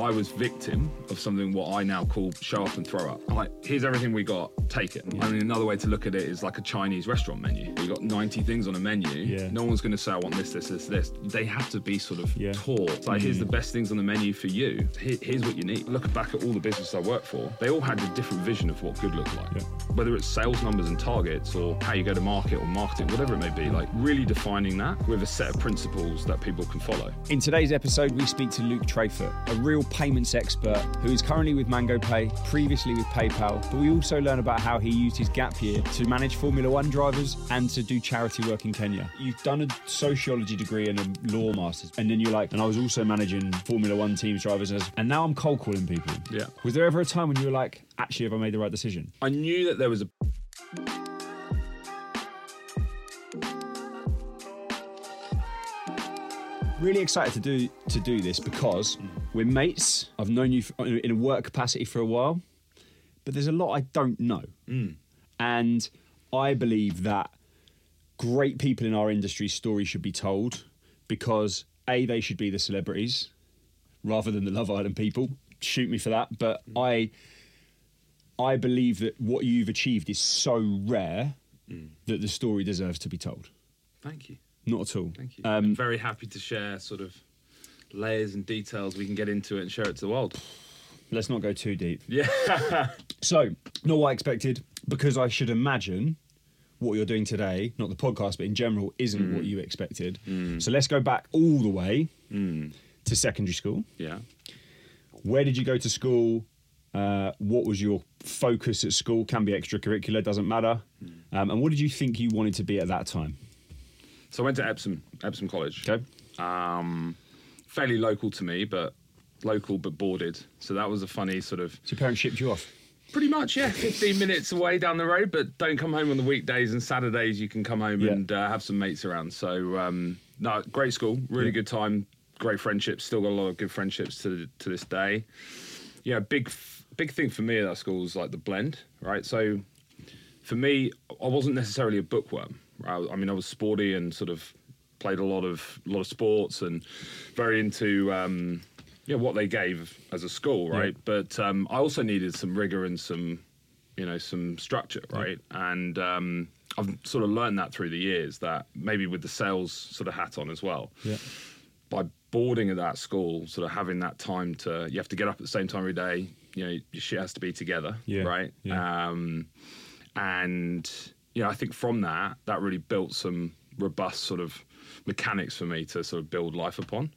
I was victim of something what I now call show up and throw up. I'm like, here's everything we got, take it. I mean, another way to look at it is like a Chinese restaurant menu. You got 90 things on a menu. Yeah. No one's going to say, I want this, this, this, this. They have to be sort of Yeah. taught. It's like, here's mm. the best things on the menu for you. Here- here's what you need. Look back at all the businesses I worked for. They all had a different vision of what good looked like. Yeah. Whether it's sales numbers and targets or how you go to market or marketing, whatever it may be, like really defining that with a set of principles that people can follow. In today's episode, we speak to Luke Trayfoot, a real payments expert who is currently with Mangopay, previously with PayPal. But we also learn about how he used his gap year to manage Formula One drivers and to do charity work in Kenya. You've done a sociology degree and a law master's, and then you're like, and I was also managing Formula One teams drivers, and now I'm cold calling people. Yeah. Was there ever a time when you were like, actually, have I made the right decision? I knew that there was a really excited to do to do this because we're mates. I've known you in a work capacity for a while, but there's a lot I don't know, mm. and I believe that great people in our industry story should be told because a they should be the celebrities rather than the Love Island people. Shoot me for that, but mm. I I believe that what you've achieved is so rare mm. that the story deserves to be told. Thank you. Not at all. Thank you. Um, I'm very happy to share sort of layers and details. We can get into it and share it to the world. Let's not go too deep. Yeah. So, not what I expected, because I should imagine what you're doing today, not the podcast, but in general, isn't what you expected. So, let's go back all the way to secondary school. yeah. Where did you go to school? Uh, what was your focus at school? Can be extracurricular, doesn't matter. Um, and what did you think you wanted to be at that time? So I went to Epsom, Epsom College. Okay. Um, fairly local to me, but local but boarded. So that was a funny sort of So, your parents shipped you off. Pretty much, yeah. 15 minutes away down the road, but don't come home on the weekdays and Saturdays. You can come home Yeah. and uh, have some mates around. So, um, no, great school, really Yeah. good time, great friendships. Still got a lot of good friendships to to this day. Yeah, big big thing for me at that school was like the blend, right? So, for me, I wasn't necessarily a bookworm. Right? I mean, I was sporty and sort of played a lot of a lot of sports and very into um, yeah what they gave as a school, right? But um, I also needed some rigor and some you know some structure, right? And um, I've sort of learned that through the years that maybe with the sales sort of hat on as well Yeah. by boarding at that school, sort of having that time to, you have to get up at the same time every day. You know, your shit has to be together, Yeah, right? yeah. Um, and you know, I think from that, that really built some robust sort of mechanics for me to sort of build life upon.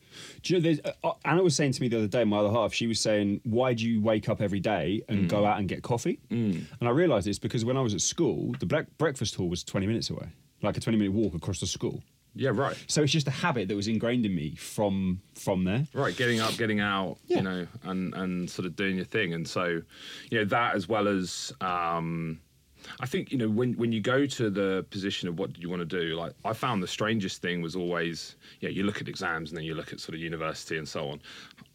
Do you know, there's, uh, Anna was saying to me the other day, my other half, she was saying, why do you wake up every day and go out and get coffee? Mm. And I realised it's because when I was at school, the black breakfast hall was 20 minutes away, like a 20 minute walk across the school. Yeah, right. So it's just a habit that was ingrained in me from from there. Right, getting up, getting out, Yeah. you know, and and sort of doing your thing, and so, you know, that as well as, um, I think, you know, when when you go to the position of what do you want to do, like I found the strangest thing was always, yeah, you look at exams and then you look at sort of university and so on.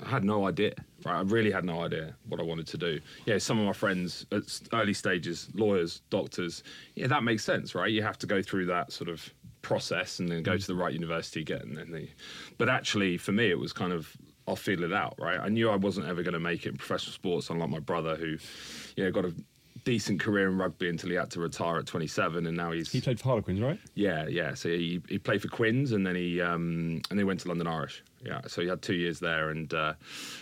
I had no idea, right? I really had no idea what I wanted to do. Yeah, some of my friends at early stages, lawyers, doctors, yeah, that makes sense, right? You have to go through that sort of process and then go to the right university, get and then the. But actually, for me, it was kind of I'll feel it out, right? I knew I wasn't ever going to make it in professional sports, unlike my brother who, you know, got a decent career in rugby until he had to retire at 27, and now he's He played for Harlequins, right? yeah, yeah. So he, he played for Quins, and then he um, and they went to London Irish. Yeah, so he had two years there, and uh,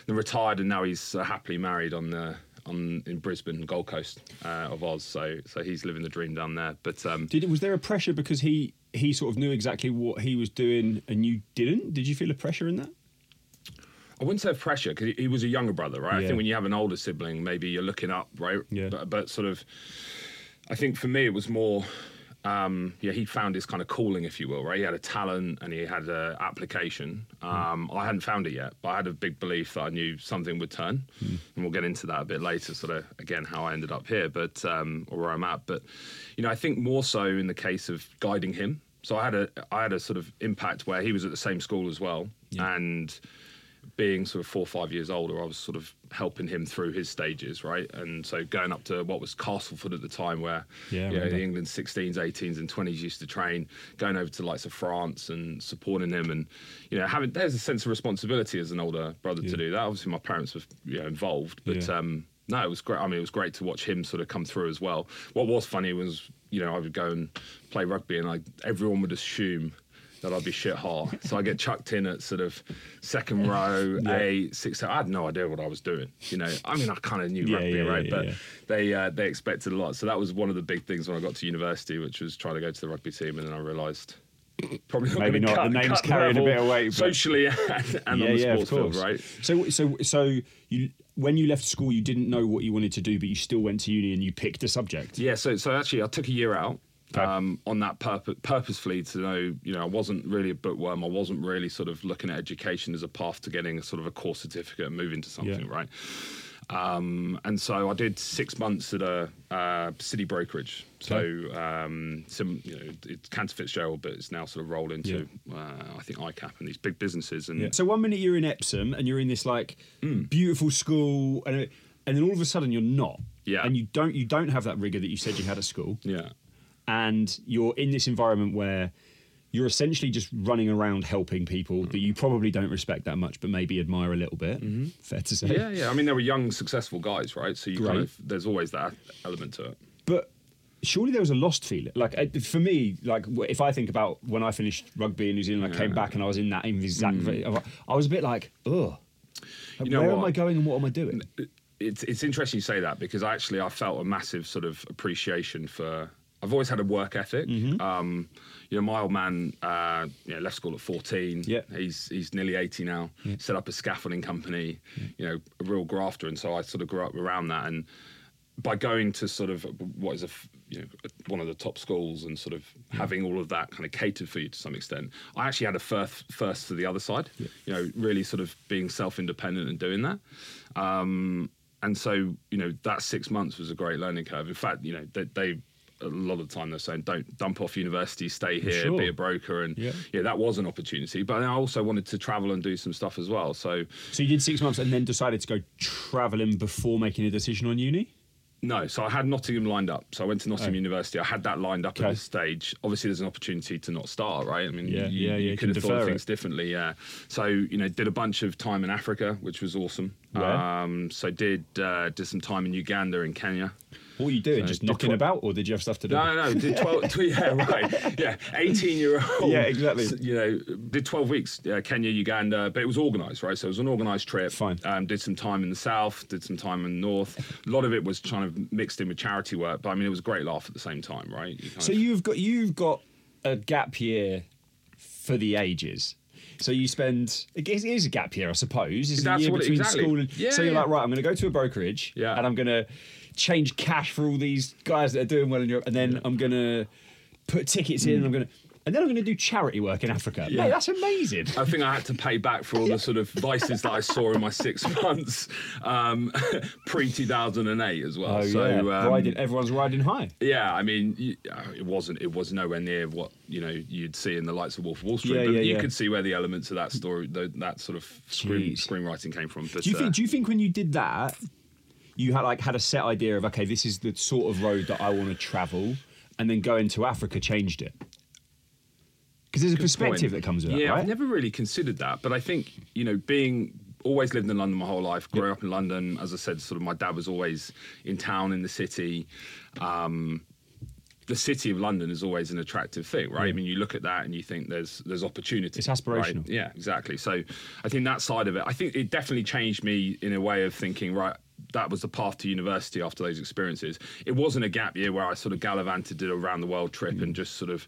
then retired, and now he's uh, happily married on the on in Brisbane, Gold Coast uh, of Oz. So so he's living the dream down there. But um, Did was there a pressure because he he sort of knew exactly what he was doing and you didn't? Did you feel a pressure in that? I wouldn't say pressure because he, was a younger brother, right? I think when you have an older sibling, maybe you're looking up, right? Yeah. But, but sort of, I think for me it was more, um, yeah, he found his kind of calling, if you will, right? He had a talent and he had an application. Um, I hadn't found it yet, but I had a big belief that I knew something would turn, and we'll get into that a bit later. Sort of again how I ended up here, but um, or where I'm at. But you know, I think more so in the case of guiding him. So I had a I had a sort of impact where he was at the same school as well, and being sort of four or five years older, I was sort of helping him through his stages, right? And so going up to what was Castleford at the time, where Yeah, you know, the England 16s, 18s, and 20s used to train, going over to the likes of France and supporting him, and you know, having there's a sense of responsibility as an older brother Yeah. to do that. Obviously, my parents were you know, involved, but Yeah. um, no, it was great. I mean, it was great to watch him sort of come through as well. What was funny was, you know, I would go and play rugby, and like everyone would assume that I'd be shit hot. so I get chucked in at sort of second row, Yeah. A, six. I had no idea what I was doing. You know, I mean, I kind of knew Yeah, rugby, yeah, right? yeah, but yeah. they uh, they expected a lot. So that was one of the big things when I got to university, which was trying to go to the rugby team, and then I realised. Probably not Maybe not. cut- The name's carrying a bit of weight, but- socially and, and on the sports field, right? So, so, so you when you left school, you didn't know what you wanted to do, but you still went to uni and you picked a subject. Yeah, so so actually, I took a year out Okay. um, on that purpose, purposefully to know, you know, I wasn't really a bookworm. I wasn't really sort of looking at education as a path to getting a sort of a course certificate and moving to something, Yeah. right? Um, and so I did six months at a uh, city brokerage. So um, some, you know, it's Cantor Fitzgerald, but it's now sort of rolled into, uh, I think ICAP and these big businesses. And Yeah. So one minute you're in Epsom and you're in this like Hmm. beautiful school, and and then all of a sudden you're not. Yeah. And you don't you don't have that rigor that you said you had at school, yeah, and you're in this environment where you're essentially just running around helping people that you probably don't respect that much, but maybe admire a little bit. Fair to say. Mm-hmm. yeah, yeah. I mean, they were young, successful guys, right? So you kind of, there's always that element to it. But surely there was a lost feeling. Like for me, like if I think about when I finished rugby in New Zealand, I came back and I was in that exact. I was a bit like, ugh. You know Where am? I going and what am I doing? it's it's interesting you say that because actually I felt a massive sort of appreciation for. I've always had a work ethic. Mm-hmm. Um, you know, my old man, uh, you know, left school at 14. Yeah. He's he's nearly 80 now. Set up a scaffolding company. You know, a real grafter, and so I sort of grew up around that. And by going to sort of what is a you know one of the top schools and sort of having all of that kind of catered for you to some extent, I actually had a first first to the other side. You know, really sort of being self independent and doing that. Um, and so you know that six months was a great learning curve. In fact, you know they. they a lot of the time they're saying don't dump off university, stay here, Sure. be a broker, and Yeah. yeah. that was an opportunity. But I also wanted to travel and do some stuff as well. So So you did six months and then decided to go travelling before making a decision on uni. No, so I had Nottingham lined up. So I went to Nottingham Oh. University. I had that lined up Okay. at this stage. Obviously, there's an opportunity to not start, right? I mean, Yeah, you, yeah, you yeah, you could can have thought it. things differently, yeah. So you know, did a bunch of time in Africa, which was awesome. Where? Um, so did uh, did some time in Uganda and Kenya. What were you doing? So Just knocking tw- about, or did you have stuff to do? No, no. Did 12, tw- yeah, right. Yeah, 18 year old. Yeah, exactly. You know, did 12 weeks, yeah, Kenya, Uganda, but it was organised, right? So it was an organised trip. Fine. Um, did some time in the south, did some time in the north. A lot of it was kind of mixed in with charity work, but I mean, it was a great laugh at the same time, right? You So of- you've got you've got a gap year for the ages. So you spend it is- it is a gap year, I suppose. It's That's a year between exactly. school and Yeah, so you're yeah. like, right, I'm going to go to a brokerage, Yeah. and I'm going to change cash for all these guys that are doing well in Europe, and then I'm going to put tickets in, and I'm going to, and then I'm going to do charity work in Africa. Yeah. Mate, that's amazing. I think I had to pay back for all the sort of vices that I saw in my six months um, pre 2008 as well. Oh so, yeah, um, riding, everyone's riding high. Yeah, I mean, you, uh, it wasn't. It was nowhere near what you know you'd see in the lights of Wolf of Wall Street. Yeah, but yeah, you yeah. could see where the elements of that story, the, that sort of screen, screenwriting came from. But, Do you uh, think? Do you think when you did that, you had like had a set idea of okay, this is the sort of road that I want to travel, and then going to Africa changed it? Because there's a Good perspective point. that comes with yeah, that, right? I've never really considered that, but I think you know, being always lived in London my whole life, grew up in London. As I said, sort of my dad was always in town in the city. Um, the city of London is always an attractive thing, right? I mean, you look at that and you think there's there's opportunity. It's aspirational. right? Yeah, exactly. So I think that side of it, I think it definitely changed me in a way of thinking, right, that was the path to university after those experiences. It wasn't a gap year where I sort of gallivanted, did a round the world trip and just sort of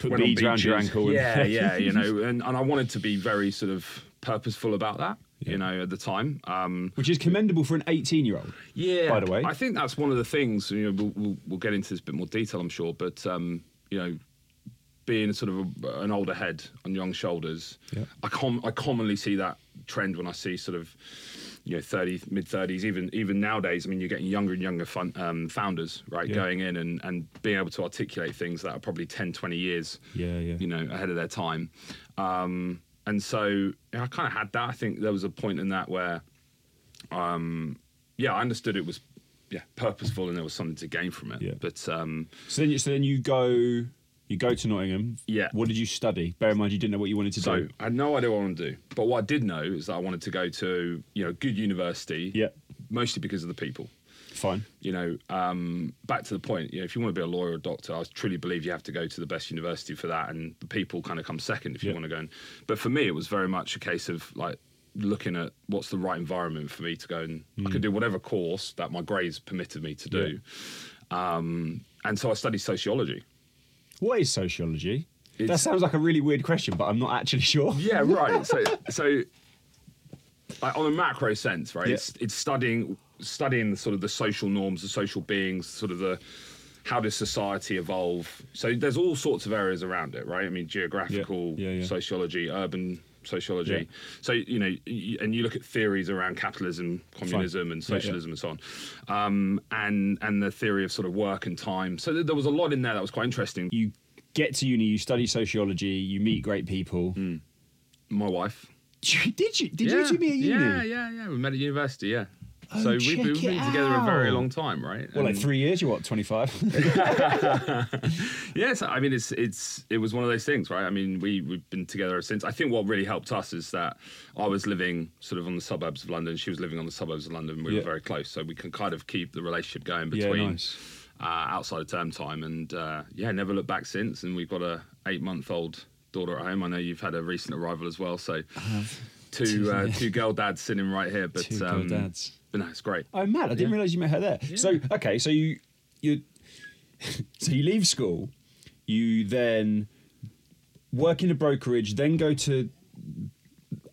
Put beads around your ankle Yeah, yeah, you know, and, and I wanted to be very sort of purposeful about that, you know, at the time. Um, Which is commendable for an 18 year old. yeah. By the way. I think that's one of the things. You know, we'll, we'll, we'll get into this a bit more detail, I'm sure. But um, you know, being sort of a, an older head on young shoulders, Yeah. I com- I commonly see that trend when I see sort of you know 30 mid 30s even even nowadays i mean you're getting younger and younger fun, um, founders right Yeah. going in and and being able to articulate things that are probably 10 20 years Yeah, yeah. you know ahead of their time um and so yeah, I kind of had that. I think there was a point in that where, um, yeah, I understood it was yeah purposeful and there was something to gain from it. Yeah. But um, So then, you, so then you go, you go to Nottingham. Yeah. What did you study? Bear in mind, you didn't know what you wanted to do. so do. I had no idea what I wanted to do. But what I did know is that I wanted to go to you know good university. Yeah. Mostly because of the people. Fine. you know, um, back to the point, you know, if you want to be a lawyer or a doctor, I truly believe you have to go to the best university for that, and the people kind of come second if you Yeah. want to go. In. But for me, it was very much a case of like looking at what's the right environment for me to go and I Mm. could do whatever course that my grades permitted me to do. Um, and so I studied sociology. What is sociology? that sounds like a really weird question, but I'm not actually sure. Yeah, right. so, so like, on a macro sense, right? Yeah. It's it's studying studying the sort of the social norms, the social beings, sort of the how does society evolve. So there's all sorts of areas around it, right? I mean, geographical Yeah, yeah. sociology, urban sociology. Yeah. So you know, and you look at theories around capitalism, communism, and Yeah, yeah. socialism, and so on, um, and and the theory of sort of work and time. So th- there was a lot in there that was quite interesting. You get to uni, you study sociology, you meet great people. My wife. Did you? Did you two meet at uni? Yeah, yeah, yeah. We met at university, yeah. Oh, so we've been, we've been it together a very long time, right? Well, like three years. You're what? Twenty five. Yes, I mean it's it's it was one of those things, right? I mean we we've been together since. I think what really helped us is that I was living sort of on the suburbs of London. She was living on the suburbs of London. We Yeah. were very close, so we can kind of keep the relationship going Yeah, between nice. uh, outside of term time. And uh, yeah, never looked back since. And we've got a eight month old daughter at home. I know you've had a recent arrival as well, so two uh, two girl dads sitting right here. But Two girl um, dads. But no, it's great. Oh, mad! I didn't Yeah. realize you met her there. So okay, so you you so you leave school, you then work in a brokerage, then go to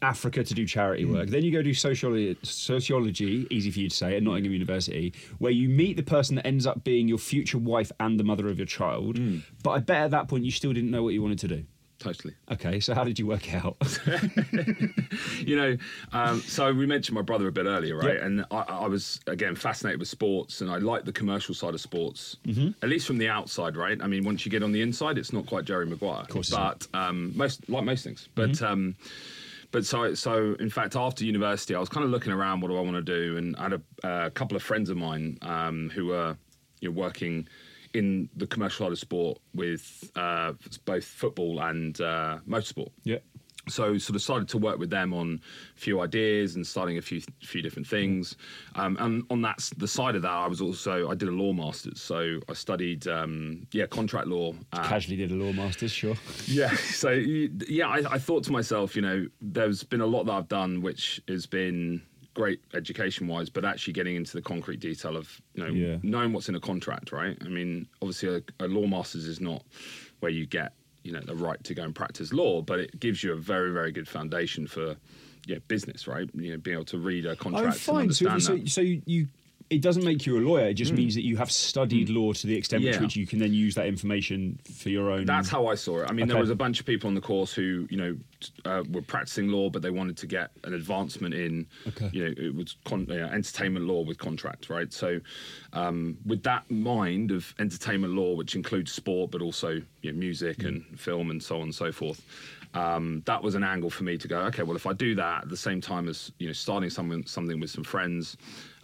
Africa to do charity work. Then you go do sociology, sociology, easy for you to say, at Nottingham University, where you meet the person that ends up being your future wife and the mother of your child. But I bet at that point you still didn't know what you wanted to do. Totally. Okay, so how did you work out? you know, um, so we mentioned my brother a bit earlier, right? Yeah. And I, I was again fascinated with sports, and I like the commercial side of sports, Mm-hmm. at least from the outside, right? I mean, once you get on the inside, it's not quite Jerry Maguire, of course but um, most like most things, but. Mm-hmm. Um, but so, so in fact, after university, I was kind of looking around. What do I want to do? And I had a, a couple of friends of mine um, who were you know, working in the commercial side of sport with uh, both football and uh, motorsport yeah. so sort of started to work with them on a few ideas and starting a few few different things um, and on that the side of that i was also i did a law masters so i studied um, yeah contract law uh, Casually did a law master's, sure. yeah so yeah I, I thought to myself you know there's been a lot that i've done which has been great education wise but actually getting into the concrete detail of you know Yeah. knowing what's in a contract right i mean obviously a, a law masters is not where you get you know the right to go and practice law but it gives you a very very good foundation for yeah business right you know being able to read a contract Oh, and fine. So, understand so, so you, it doesn't make you a lawyer. It just means that you have studied law to the extent. Yeah. which you can then use that information for your own. That's how I saw it. I mean, there was a bunch of people on the course who, you know, uh, were practicing law, but they wanted to get an advancement in, Okay. you know, it was con- you know, entertainment law with contract, right? So, um, with that mind of entertainment law, which includes sport, but also you know, music and film and so on and so forth. Um, that was an angle for me to go. Okay, well, if I do that at the same time as you know, starting something something with some friends,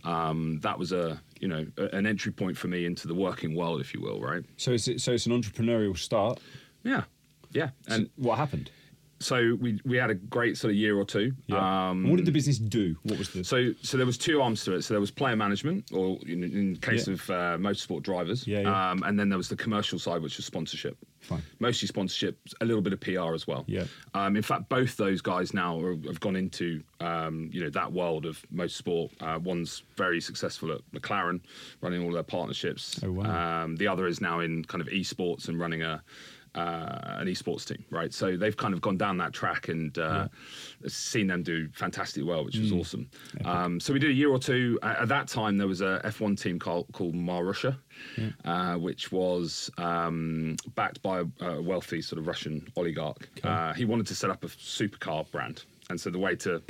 um, that was a you know a, an entry point for me into the working world, if you will, right? So it's so it's an entrepreneurial start. Yeah, yeah. And And what happened? so we we had a great sort of year or two. Um, And what did the business do? What was the? so so there was two arms to it. So there was player management, or in, in case Yeah. of uh, motorsport drivers, Yeah, yeah. Um, and then there was the commercial side, which was sponsorship. Fine. Mostly sponsorship, a little bit of PR as well. Yeah. Um, in fact, both those guys now are, have gone into um, you know that world of motorsport. Uh, one's very successful at McLaren, running all their partnerships. Oh, wow. Um, the other is now in kind of esports and running a. Uh, an esports team, right? So they've kind of gone down that track and uh, seen them do fantastically well, which Mm. was awesome. Um, so we did a year or two. At, at that time, there was a F1 team called, called Marussia, uh, which was um, backed by a, wealthy sort of Russian oligarch. Uh, he wanted to set up a supercar brand, and so the way to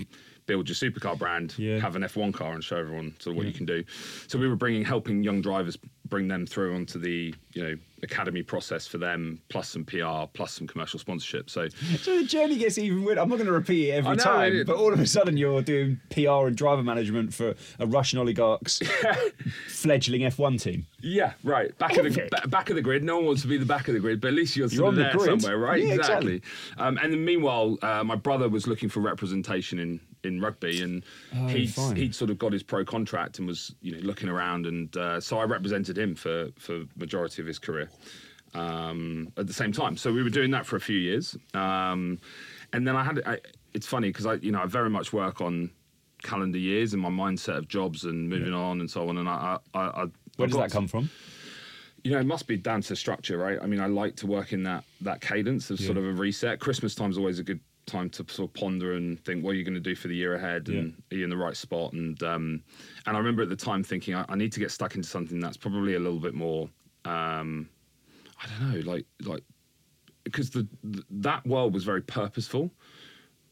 build your supercar brand, Yeah. have an F1 car and show everyone sort of what you can do. So we were bringing, helping young drivers bring them through onto the you know academy process for them, plus some PR, plus some commercial sponsorship. So So the journey gets even weird. I'm not going to repeat it every know, time, it- but all of a sudden you're doing PR and driver management for a Russian oligarch's fledgling F1 team. yeah, right, back of the Epic. back of the grid. No one wants to be the back of the grid, but at least you're, You're on the there grid. somewhere, right? Yeah, exactly. Um, and then meanwhile, uh, my brother was looking for representation in in rugby, and Oh, he'd fine. he'd sort of got his pro contract and was you know looking around, and uh, so I represented him for for majority of his career. um, at the same time. So we were doing that for a few years, um, and then I had. I, it's funny because I, you know, I very much work on calendar years and my mindset of jobs and moving on and so on. And I, I, I I Where does that come from? you know, it must be down to structure, right? I mean, I like to work in that that cadence of sort of a reset. Christmas time's always a good time to sort of ponder and think what are you going to do for the year ahead and are you in the right spot and um and I remember at the time thinking I, I need to get stuck into something that's probably a little bit more um I don't know like like because the, th that world was very purposeful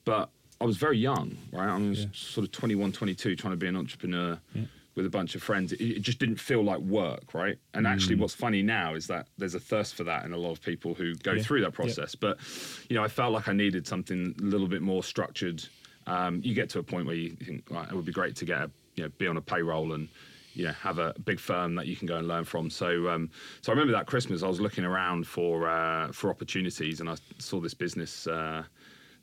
but I was very young right I was Yeah. sort of 21 22 trying to be an entrepreneur Yeah. With a bunch of friends it, it just didn't feel like work right and Mm. actually what's funny now is that there's a thirst for that in a lot of people who go Yeah. through that Yeah. process but you know I felt like I needed something a little bit more structured um, you get to a point where you think right, it would be great to get a, you know be on a payroll and you know have a big firm that you can go and learn from so um, so I remember that Christmas I was looking around for uh, for opportunities and I saw this business uh,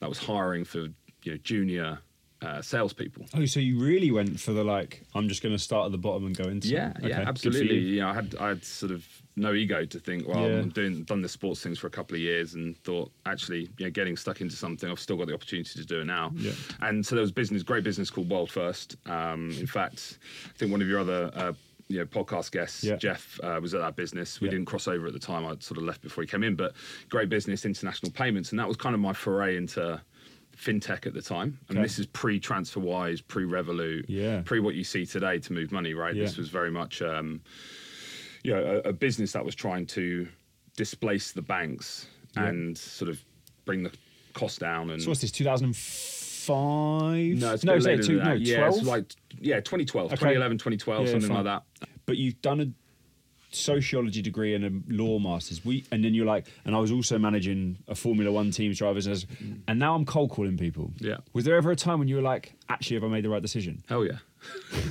that was hiring for you know junior uh, salespeople Oh, so you really went for the like, I'm just going to start at the bottom and go into Yeah, it. Okay, yeah, absolutely. you. Know, I had I had sort of no ego to think, well, Yeah. I'm doing done the sports things for a couple of years, and thought actually, you know, getting stuck into something, I've still got the opportunity to do it now. Yeah. And so there was business, great business called World First. Um, in fact, I think one of your other. Uh, you know, podcast guests, Yeah. Jeff uh, was at that business. We Yeah. didn't cross over at the time. I'd sort of left before he came in, but great business, international payments, and that was kind of my foray into fintech at the time. And Okay. this is pre TransferWise, pre Revolut, Yeah. pre what you see today to move money, right? Yeah. This was very much, um, you know, a, a business that was trying to displace the banks Yeah. and sort of bring the cost down. And So what's this, 2005? no, it's no, later two, than no, that. 12? Yeah, it's like yeah, 2012, Okay. 2011, 2012, Yeah, something fine. like that. but you've done a sociology degree and a law masters. We and then you're like, and I was also managing a Formula One team's drivers, as, and now I'm cold calling people. Yeah. Was there ever a time when you were like, actually, have I made the right decision? Hell yeah.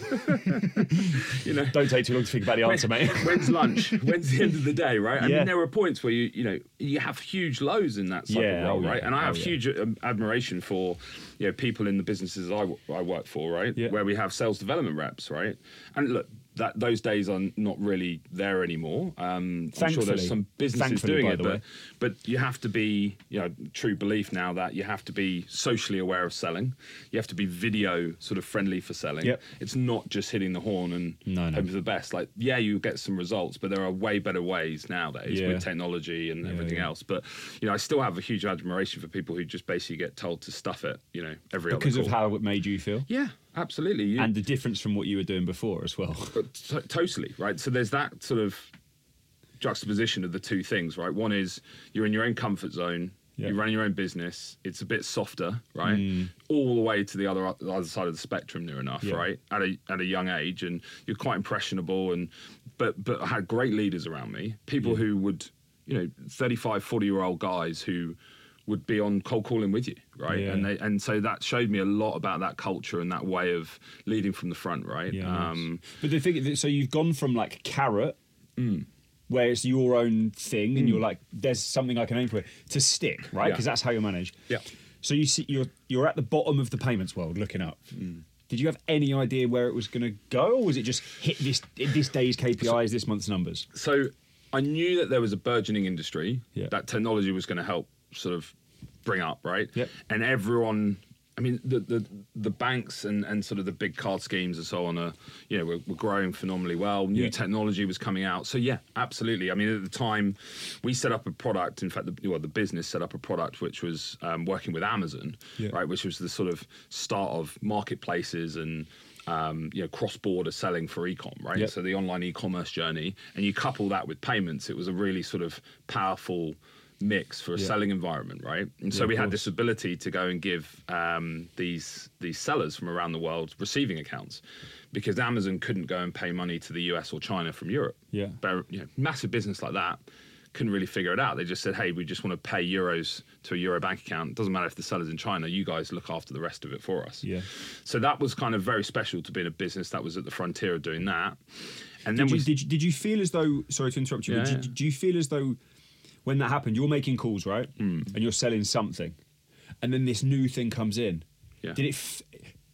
you know, Don't take too long to think about the answer, mate. when's lunch? When's the end of the day, right? I Yeah. mean, there are points where you, you know, you have huge lows in that type Yeah, role, yeah, right? And I have huge um, admiration for, you know, people in the businesses I, w- I work for, right? Yeah. Where we have sales development reps, right? And look, that those days are not really there anymore. Um, I'm sure there's some businesses Thankfully, doing it, but way. but you have to be, you know, true belief now that you have to be socially aware of selling. You have to be video sort of friendly for selling. Yep. It's not just hitting the horn and No, no. hope for the best. Like, yeah, you get some results, but there are way better ways nowadays Yeah. with technology and Yeah, everything yeah. else. But you know, I still have a huge admiration for people who just basically get told to stuff it. You know, every because of how it made you feel. Yeah, absolutely. You, And the difference from what you were doing before as well. t- totally right. So there's that sort of juxtaposition of the two things, right? One is you're in your own comfort zone. Yeah. You're running your own business. It's a bit softer, right? All the way to the other the other side of the spectrum, near enough, Mm. Yeah. right? At a at a young age, and you're quite impressionable. And but but I had great leaders around me, people who would, you know, 35, 40 year old guys who would be on cold calling with you, right? Yeah. And they and so that showed me a lot about that culture and that way of leading from the front, right? Yeah. nice. Um, but the thing, so you've gone from like carrot, Mm. where it's your own thing, and you're like, there's something I can aim for, to stick, right? Yeah. Because that's how you manage. Yeah. So you see, you're you're at the bottom of the payments world, looking up. Mm. Did you have any idea where it was going to go, or was it just hit this this day's KPIs, this month's numbers? so I knew that there was a burgeoning industry Yeah. that technology was going to help sort of bring up, right? Yep. And everyone, I mean, the the the banks and and sort of the big card schemes and so on are, you know, were, were growing phenomenally well. New Yeah. technology was coming out, so yeah, absolutely. I mean, at the time, we set up a product. In fact, the, well, the business set up a product which was um, working with Amazon, Yeah. right? Which was the sort of start of marketplaces and. Um, you know, cross-border selling for e-com, right? Yep. So the online e-commerce journey, and you couple that with payments, it was a really sort of powerful mix for a Yeah. selling environment, right? And so Yeah, we had this ability to go and give um, these these sellers from around the world receiving accounts, because Amazon couldn't go and pay money to the US or China from Europe. Yeah. But, you know, massive business like that couldn't really figure it out. They just said, "Hey, we just want to pay euros to a euro bank account. Doesn't matter if the seller's in China. You guys look after the rest of it for us." Yeah. So that was kind of very special to be in a business that was at the frontier of doing that. And then Did you, we did, you, did you feel as though, sorry to interrupt you, Yeah, did, yeah. do you feel as though when that happened, you're making calls, right? Hmm. And you're selling something, and then this new thing comes in? Yeah. Did it. F-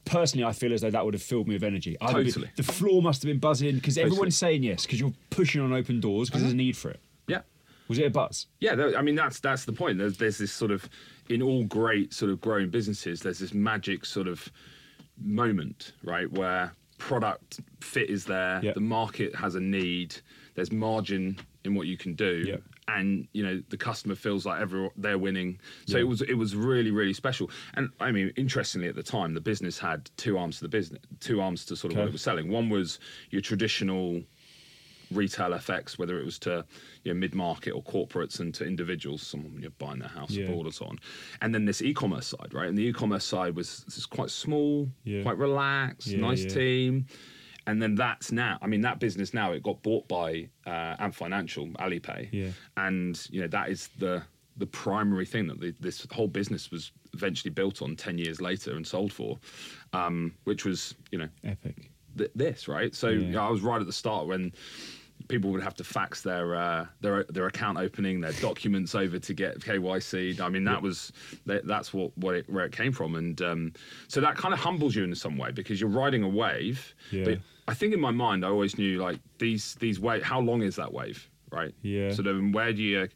Personally, I feel as though that would have filled me with energy. I'd have been- Totally. the floor must have been buzzing because Totally. everyone's saying yes because you're pushing on open doors because there's a need for it. yeah. Was it a buzz? Yeah, I mean that's that's the point. There's, there's this sort of in all great sort of growing businesses, there's this magic sort of moment, right, where product fit is there, Yeah. the market has a need, there's margin in what you can do, Yeah. And you know the customer feels like everyone they're winning. So Yeah. it was it was really really special. And I mean, interestingly, at the time, the business had two arms to the business, two arms to sort of what it was selling. One was your traditional retail FX, whether it was to you know, mid market or corporates and to individuals, someone you know, buying their house Yeah. abroad or so on. And then this e commerce side, right? And the e commerce side was is quite small, Yeah. quite relaxed, Yeah, nice team. And then that's now, I mean, that business now, it got bought by uh, Ant Financial, Alipay. Yeah. And, you know, that is the the primary thing that the, this whole business was eventually built on 10 years later and sold for, um, which was, you know, Epic. th- this, right? So Yeah. you know, I was right at the start when people would have to fax their uh, their their account opening, their documents over to get KYC. I mean, that was that, that's what what it, where it came from, and um, so that kind of humbles you in some way because you're riding a wave. Yeah. But I think in my mind, I always knew like these these wave. How long is that wave, right? Yeah. So then where do you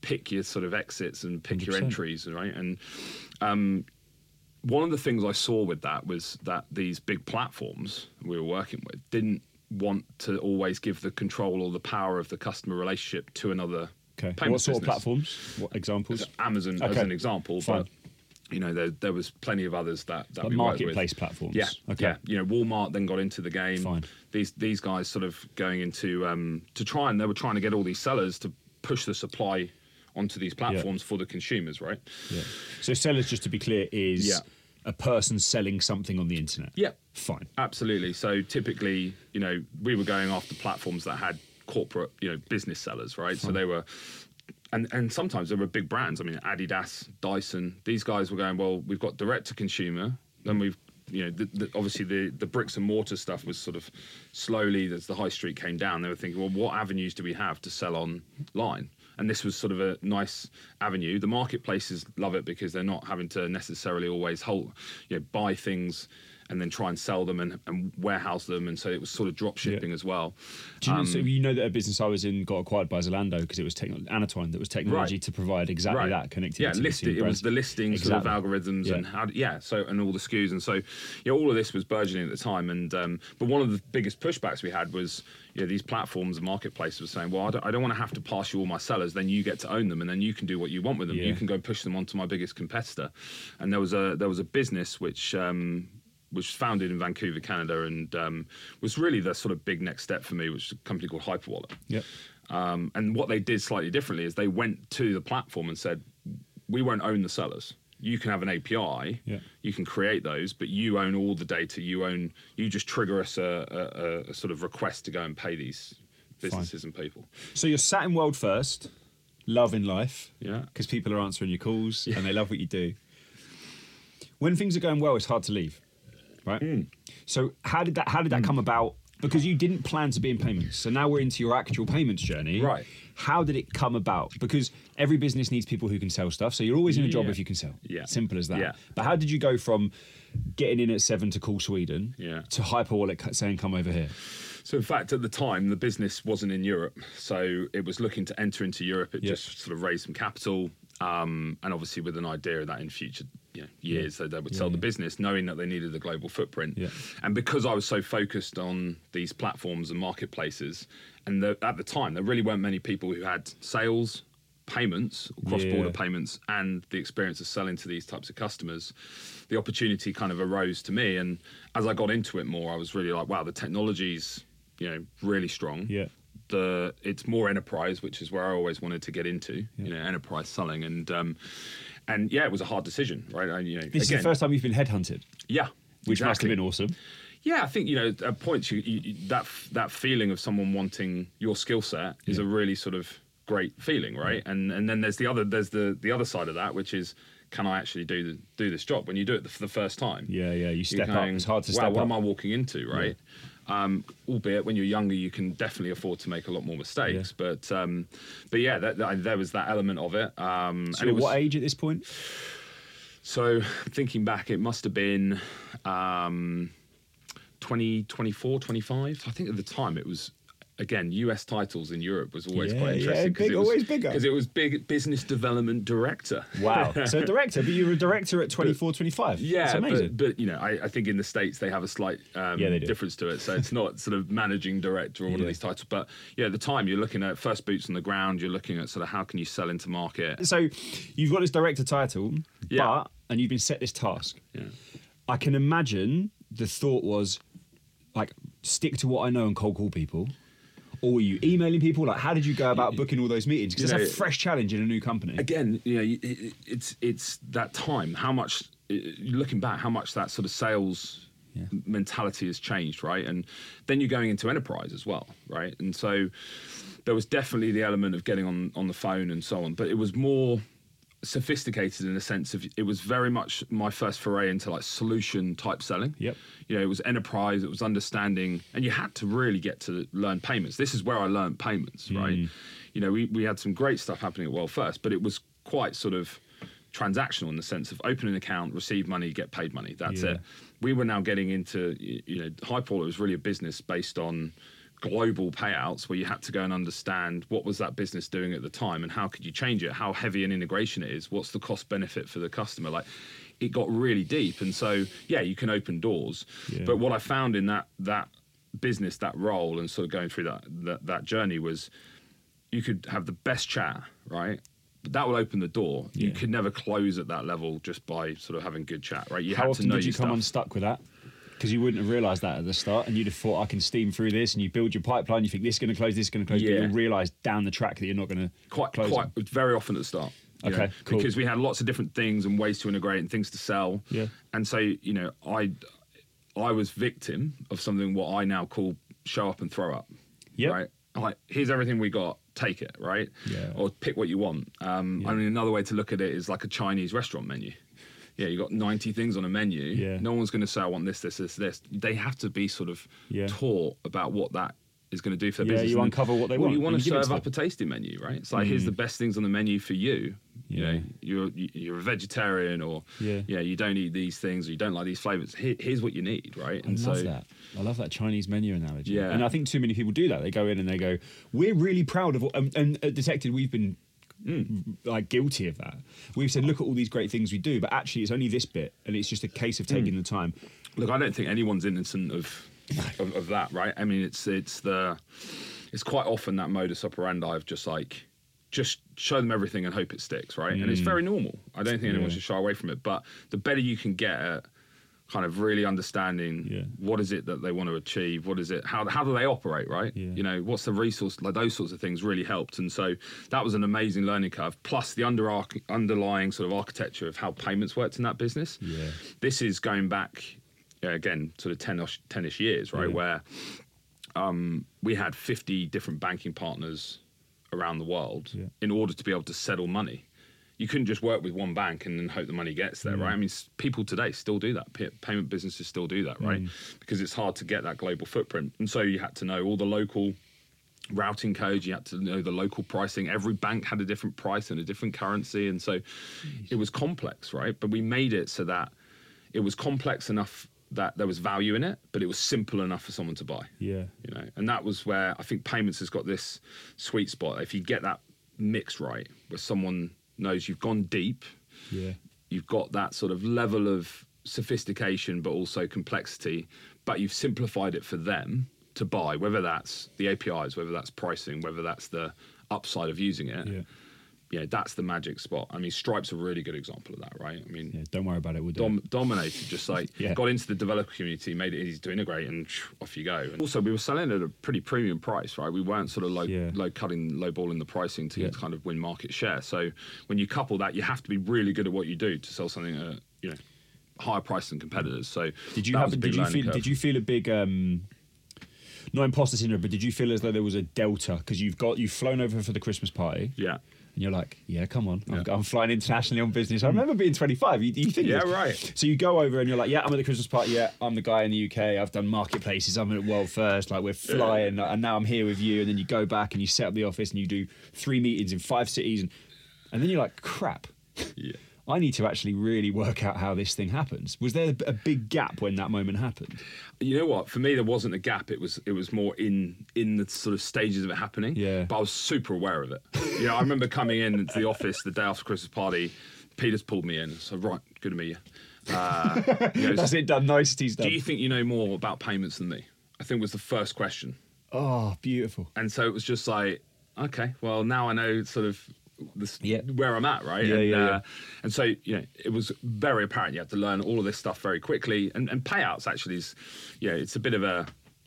pick your sort of exits and pick your 100%. entries, right? And um, one of the things I saw with that was that these big platforms we were working with didn't want to always give the control or the power of the customer relationship to another Okay. what sort of platforms? What examples? Amazon as an example, Fine. but you know there there was plenty of others that that Like we worked with. marketplace platforms. Yeah, Okay. yeah. You know, Walmart then got into the game. Fine. These these guys sort of going into um, to try and they were trying to get all these sellers to push the supply onto these platforms for the consumers, right? Yeah. So sellers, just to be clear, is Yeah. a person selling something on the internet. Yeah. Fine. Absolutely. So typically, you know, we were going after platforms that had corporate, you know, business sellers, right? So they were, and and sometimes there were big brands. I mean, Adidas, Dyson. These guys were going, well, we've got direct to consumer, then we've you know, the, the, obviously the, the bricks and mortar stuff was sort of slowly as the high street came down. They were thinking, well, what avenues do we have to sell online? And this was sort of a nice avenue. The marketplaces love it because they're not having to necessarily always hold, you know, buy things and then try and sell them and, and warehouse them. And so it was sort of drop shipping as well. Do you, know, Um, so you know that a business I was in got acquired by Zalando because it was techno- Anatwine that was technology Right. to provide exactly that connectivity. Yeah, listing. It was the listing sort of Exactly. algorithms and Yeah. how. Yeah, so and all the SKUs and so, yeah, all of this was burgeoning at the time. And um, but one of the biggest pushbacks we had was, you know, these platforms and marketplaces were saying, well, I don't, I don't want to have to pass you all my sellers. Then you get to own them, and then you can do what you want with them. Yeah. You can go push them onto my biggest competitor. And there was a there was a business which. Um, was founded in Vancouver, Canada, and um, was really the sort of big next step for me, which is a company called Hyperwallet. Yep. Um, and what they did slightly differently is they went to the platform and said, "We won't own the sellers. You can have an API. Yeah. You can create those, but you own all the data. You own. You just trigger us a, a, a sort of request to go and pay these businesses and people. So you're sat in world first, love in life. Yeah. Because people are answering your calls and they love what you do. When things are going well, it's hard to leave, right? Hmm. So how did that how did that come about? Because you didn't plan to be in payments. So now we're into your actual payments journey. Right. How did it come about? Because every business needs people who can sell stuff. So you're always in a job Yeah. if you can sell. Yeah. Simple as that. Yeah. But how did you go from getting in at seven to call Sweden Yeah. to Hyperwallet saying come over here? So in fact, at the time, the business wasn't in Europe, so it was looking to enter into Europe. It Yeah. just sort of raised some capital, um, and obviously with an idea that in future you know, years that they would sell Yeah, the business, knowing that they needed a global footprint. Yeah. And because I was so focused on these platforms and marketplaces, and the, at the time there really weren't many people who had sales. Payments, cross-border Yeah. payments, and the experience of selling to these types of customers, the opportunity kind of arose to me. And as I got into it more, I was really like, wow, the technology's you know really strong Yeah. The it's more enterprise, which is where I always wanted to get into. You know, enterprise selling, and um, and yeah, it was a hard decision, right? I, you know, This is again, the first time you've been headhunted, yeah, which must have been awesome. Yeah, I think you know at points you, you, that that feeling of someone wanting your skill set is a really sort of great feeling, right? And and then there's the other there's the the other side of that, which is can I actually do the, do this job when you do it for the first time? Yeah, yeah. You step up. going, It's hard to wow, step what up. am I walking into, right? Um, albeit when you're younger, you can definitely afford to make a lot more mistakes. But um, but yeah, that, that, there was that element of it. Um, So and it was, what age at this point? so thinking back, it must have been um, 20, 24, 25. I think at the time it was. Again, US titles in Europe was always Yeah, quite yeah, interesting. big- it was, always bigger. Because it was big business development director. Wow. so director, but you were a director at 24, 25. Yeah, That's amazing. but, but you know, I, I think in the states they have a slight um, Yeah, difference to it. So it's not sort of managing director or one Yeah. of these titles. But yeah, at the time you're looking at first boots on the ground. You're looking at sort of how can you sell into market. so you've got this director title, Yeah. but and you've been set this task. Yeah. I can imagine the thought was like stick to what I know and cold call people. Or were you emailing people? Like, how did you go about booking all those meetings? Because it's a fresh challenge in a new company. Again, you know, it- it- it's it's that time. How much looking back, how much that sort of sales Yeah. mentality has changed, right? And then you're going into enterprise as well, right? And so there was definitely the element of getting on on the phone and so on, but it was more sophisticated in the sense of it was very much my first foray into like solution type selling. Yep. You know, it was enterprise, it was understanding, and you had to really get to learn payments. This is where I learned payments, hmm. right? You know, we, we had some great stuff happening at World First, but it was quite sort of transactional in the sense of open an account, receive money, get paid money. That's Yeah. it. We were now getting into, you know, Hyperwallet was really a business based on global payouts where you had to go and understand what was that business doing at the time and how could you change it, how heavy an integration it is, what's the cost benefit for the customer. Like it got really deep. And so, yeah, you can open doors. Yeah. But what I found in that, that business, that role and sort of going through that, that, that journey was you could have the best chat, right? But that will open the door. You Yeah. could never close at that level just by sort of having good chat, right? You How had often to know did you come stuff. unstuck with that? Because you wouldn't have realised that at the start, and you'd have thought, I can steam through this, and you build your pipeline, you think this is going to close, this is going to close, but you'll realise down the track that you're not going to quite close quite it. very often at the start. Okay, know, cool. Because we had lots of different things and ways to integrate and things to sell. Yeah. And so you know, I I was victim of something what I now call show up and throw up. Yep. Right. Like, here's everything we got. Take it. Right. Yeah. Or pick what you want. Um, I mean, another way to look at it is like a Chinese restaurant menu. Yeah, you got 90 things on a menu. Yeah. No one's going to say, I want this, this, this, this. They have to be sort of Yeah. taught about what that is going to do for their Yeah, business. you And- uncover what they well, want You want to you serve up a tasting menu, right? It's like here's mm. the best things on the menu for you. You Yeah. know, you're you're a vegetarian, or Yeah. yeah, you don't eat these things, or you don't like these flavors. Here, here's what you need, right? I love that. I love that Chinese menu analogy. Yeah. And I think too many people do that. They go in and they go, "We're really proud of," what, and, and Detected, we've been Mm. like guilty of that. We've said, "Look at all these great things we do," but actually, it's only this bit, and it's just a case of Mm. taking the time. Look, I don't think anyone's innocent of, of of that, right? I mean, it's it's the it's quite often that modus operandi of just like just show them everything and hope it sticks, right? And it's very normal. I don't think anyone Mm. Yeah. should shy away from it. But the better you can get at kind of really understanding Yeah. what is it that they want to achieve, what is it, how how do they operate, right? Yeah. You know, what's the resource? Like those sorts of things really helped, and so that was an amazing learning curve. Plus the under underlying sort of architecture of how payments worked in that business. Yeah. This is going back yeah, again, sort of 10-ish, 10-ish years, right? Where um, we had 50 different banking partners around the world in order to be able to settle money. You couldn't just work with one bank and then hope the money gets there, right? Mm. I mean, people today still do that. P- payment businesses still do that, right? Mm. Because it's hard to get that global footprint. And so you had to know all the local routing codes, you had to know the local pricing. Every bank had a different price and a different currency. And so it was complex, right? But we made it so that it was complex enough that there was value in it, but it was simple enough for someone to buy Yeah. you know and that was where i think payments has got this sweet spot if you get that mix right where someone knows you've gone deep Yeah. you've got that sort of level of sophistication but also complexity but you've simplified it for them to buy whether that's the apis whether that's pricing whether that's the upside of using it Yeah. Yeah, that's the magic spot. I mean, Stripe's a really good example of that, right? I mean, Yeah, don't worry about it. We'll do dom- it. dominated, just like Yeah. got into the developer community, made it easy to integrate, and off you go. And also, we were selling at a pretty premium price, right? We weren't sort of low, Yeah. low cutting, low balling the pricing to kind of win market share. So when you couple that, you have to be really good at what you do to sell something at you know higher price than competitors. So Did you have? Did you feel? curve. Did you feel a big? um not imposter syndrome, but did you feel as though there was a delta because you've got you've flown over for the Christmas party? Yeah. And you're like, yeah, come on, I'm. I'm flying internationally on business. I remember being 25. You, you think, Yeah, this. right. So you go over and you're like, yeah, I'm at the Christmas party. Yeah, I'm the guy in the UK. I've done marketplaces. I'm at World First. Like we're flying, and now I'm here with you. And then you go back and you set up the office and you do three meetings in five cities, and and then you're like, crap. Yeah. I need to actually really work out how this thing happens. Was there a big gap when that moment happened? You know what? For me, there wasn't a gap. It was it was more in in the sort of stages of it happening. Yeah. But I was super aware of it. You know, I remember coming in into the office the day after Christmas party. Peter's pulled me in. So right, good to meet you. Uh, you know, That's it done. Niceties done. do you think you know more about payments than me? I think was the first question. oh, beautiful. And so it was just like, okay, well now I know sort of this, Yeah. where I'm at, right? Yeah, and, yeah, yeah. and so you know, it was very apparent you had to learn all of this stuff very quickly. And, and payouts actually is, you know, it's a bit of a,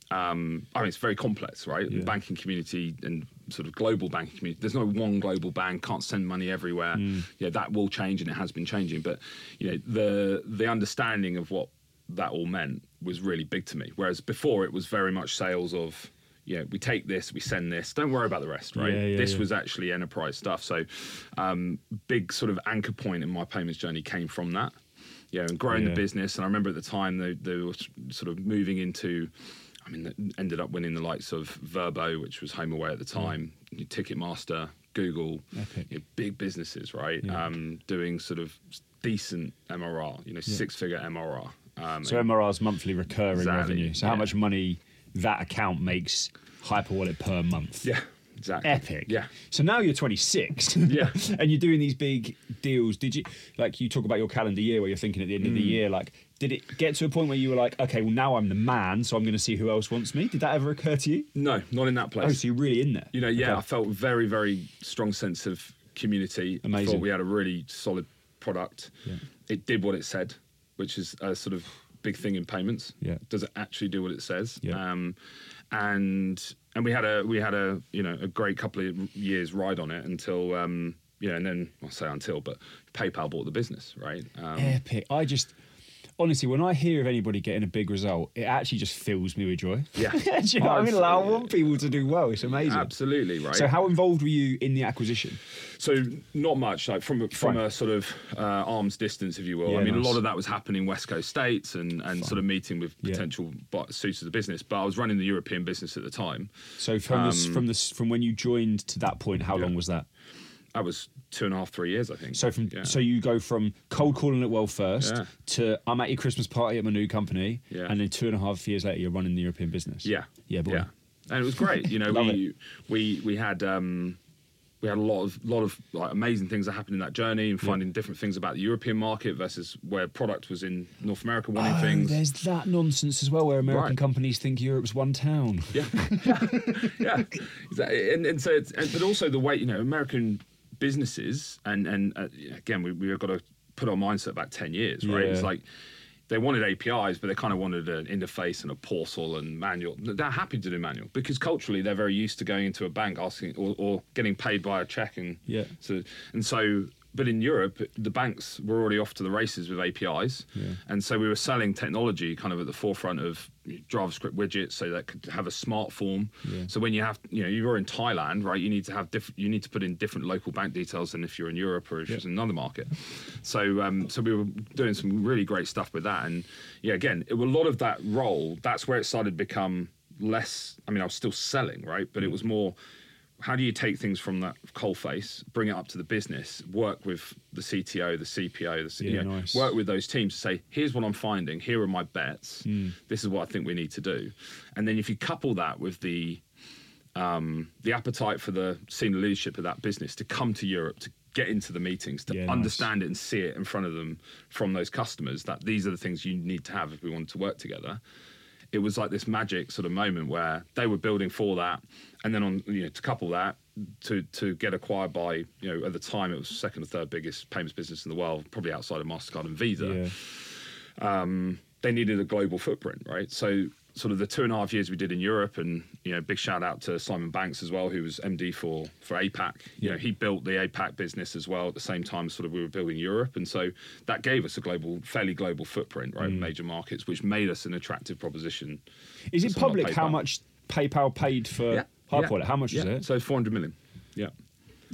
um, I mean, it's very complex, right? Yeah. The banking community and sort of global banking community. There's no one global bank, can't send money everywhere. Mm. Yeah, that will change and it has been changing. But you know, the the understanding of what that all meant was really big to me. Whereas before it was very much sales of, know, we take this, we send this, don't worry about the rest, right? Yeah, yeah, this yeah. was actually enterprise stuff. So, um, big sort of anchor point in my payments journey came from that. Yeah, and growing Yeah. the business. And I remember at the time they, they were sort of moving into, I mean, ended up winning the likes of Vrbo, which was HomeAway at the time, Ticketmaster, Google, you know, big businesses, right? Yeah. Um, doing sort of decent MRR, you know, six figure MRR. Um, So is monthly recurring Exactly, revenue. So how much money that account makes Hyperwallet per month? yeah, exactly. Epic. Yeah. So now you're 26. Yeah. and you're doing these big deals. Did you like you talk about your calendar year where you're thinking at the end of the Mm. year like did it get to a point where you were like okay well now I'm the man so I'm going to see who else wants me? Did that ever occur to you? No, not in that place. Oh, so you're really in there. You know, yeah, Okay. I felt very, very strong sense of community. I Amazing. thought we had a really solid product. Yeah. It did what it said, which is a sort of big thing in payments. Yeah. Does it actually do what it says? Yeah. Um, and and we had a we had a you know a great couple of years ride on it until um, you know and then I'll say until, but PayPal bought the business, right? Um, Epic. I just honestly, when I hear of anybody getting a big result, it actually just fills me with joy. Yeah. do you know I mean? Like, I want people to do well. It's amazing. Absolutely, right. So, how involved were you in the acquisition? So not much, like from a, from Fine. a sort of uh, arm's distance, if you will. Yeah, I mean, nice. a lot of that was happening West Coast states and, and sort of meeting with potential bu- suitors of the business. But I was running the European business at the time. So, from this, from this, from when you joined to that point, how Um, Yeah. long was that? That was two and a half, three years, I think. So, from yeah. so you go from cold calling at WorldFirst Yeah. to I'm at your Christmas party at my new company, Yeah. and then two and a half years later, you're running the European business. yeah, yeah, boy. yeah, and it was great. You know, we we we had. Um, we had a lot of lot of like amazing things that happened in that journey and finding different things about the European market versus where product was in North America wanting Oh, things. there's that nonsense as well, where American Right. companies think Europe's one town. Yeah, yeah, exactly. And, and so, it's, and, but also the way you know American businesses, and and uh, again, we we've got to put our mindset back ten years, right? It's like they wanted APIs, but they kind of wanted an interface and a portal and manual. They're happy to do manual because culturally they're very used to going into a bank asking or, or getting paid by a check and Yeah. so and so. But in Europe, the banks were already off to the races with APIs, Yeah. and so we were selling technology kind of at the forefront of JavaScript widgets, so that could have a smart form. Yeah. So when you have, you know, you're in Thailand, right? You need to have different. You need to put in different local bank details than if you're in Europe or if Yeah. it's in another market. So, um, so we were doing some really great stuff with that, and yeah, again, it, a lot of that role. That's where it started to become less. I mean, I was still selling, right? But it was more. How do you take things from that coal face, bring it up to the business, work with the CTO, the CPO, the C- Yeah, nice. work with those teams to say, here's what I'm finding, here are my bets, Hmm. this is what I think we need to do. And then if you couple that with the um, the appetite for the senior leadership of that business to come to Europe to get into the meetings to Yeah, nice. understand it and see it in front of them from those customers that these are the things you need to have if we want to work together it was like this magic sort of moment where they were building for that, and then on you know to couple that to to get acquired by you know at the time it was second or third biggest payments business in the world, probably outside of Mastercard and Visa. Yeah. Um, they needed a global footprint, right? So sort of the two and a half years we did in Europe, and you know, big shout out to Simon Banks as well, who was MD for for APAC. You know, he built the APAC business as well at the same time. Sort of we were building Europe, and so that gave us a global, fairly global footprint, right? Mm. Major markets, which made us an attractive proposition. Is it public like how much PayPal paid for Yeah. Hard yeah. How much yeah. is it? So 400 million. Yeah.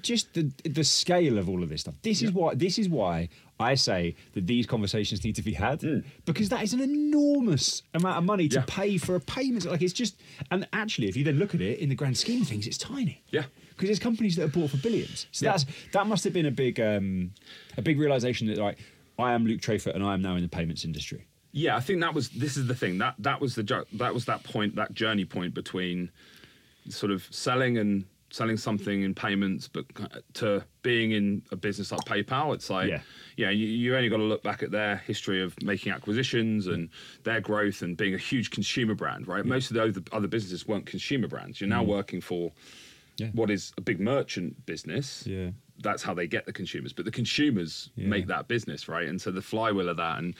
just the the scale of all of this stuff. This is why this is why I say that these conversations need to be had Mm. because that is an enormous amount of money to Yeah. pay for a payment. Like it's just and actually, if you then look at it in the grand scheme of things, it's tiny. Yeah. Because there's companies that are bought for billions. So Yeah. that's that must have been a big um, a big realization that like I am Luke Trayfoot and I am now in the payments industry. Yeah, I think that was. This is the thing that that was the that was that point that journey point between sort of selling and selling something in payments, but to being in a business like PayPal. It's like Yeah. yeah, you, you only got to look back at their history of making acquisitions and their growth and being a huge consumer brand, right? Most of the other, other businesses weren't consumer brands. You're now mm. working for Yeah. what is a big merchant business. Yeah. That's how they get the consumers, but the consumers Yeah. make that business, right? And so the flywheel of that, and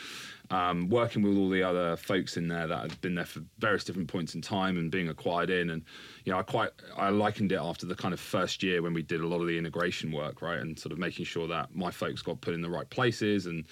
um, working with all the other folks in there that have been there for various different points in time and being acquired in, and you know, I quite I likened it after the kind of first year when we did a lot of the integration work, right, and sort of making sure that my folks got put in the right places, and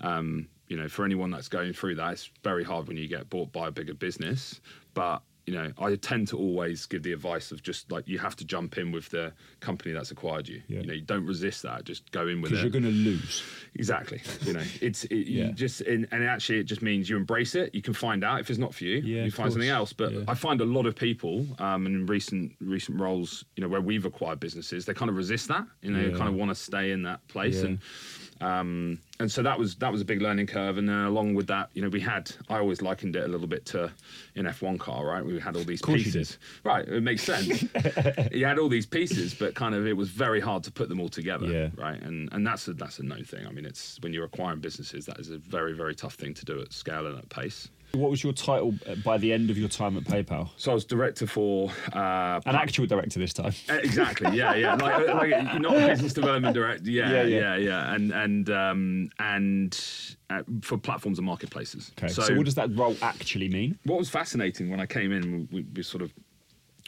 um, you know, for anyone that's going through that, it's very hard when you get bought by a bigger business, but you know, I tend to always give the advice of just like you have to jump in with the company that's acquired you. Yeah. You know, you don't resist that. Just go in with it. Because you're going to lose. Exactly. You know, it's it, Yeah. you just and, and actually it just means you embrace it. You can find out if it's not for you. Yeah, you find something else. But Yeah. I find a lot of people um, in recent recent roles, you know, where we've acquired businesses, they kind of resist that. You know, they Yeah. kind of want to stay in that place and. Um, and so that was that was a big learning curve, and then along with that, you know, we had I always likened it a little bit to an F1 car, right? We had all these pieces, right? It makes sense. you had all these pieces, but kind of it was very hard to put them all together, Yeah. right? And and that's a that's a known thing. I mean, it's when you're acquiring businesses, that is a very very tough thing to do at scale and at pace. What was your title uh, by the end of your time at PayPal? So I was director for uh, An actual director this time. Uh, Exactly. Yeah, yeah. Like, like not a business development director. Yeah, Yeah, yeah, yeah. yeah, And and um, and uh, for platforms and marketplaces. Okay. So, what does that role actually mean? what was fascinating when I came in, we, we sort of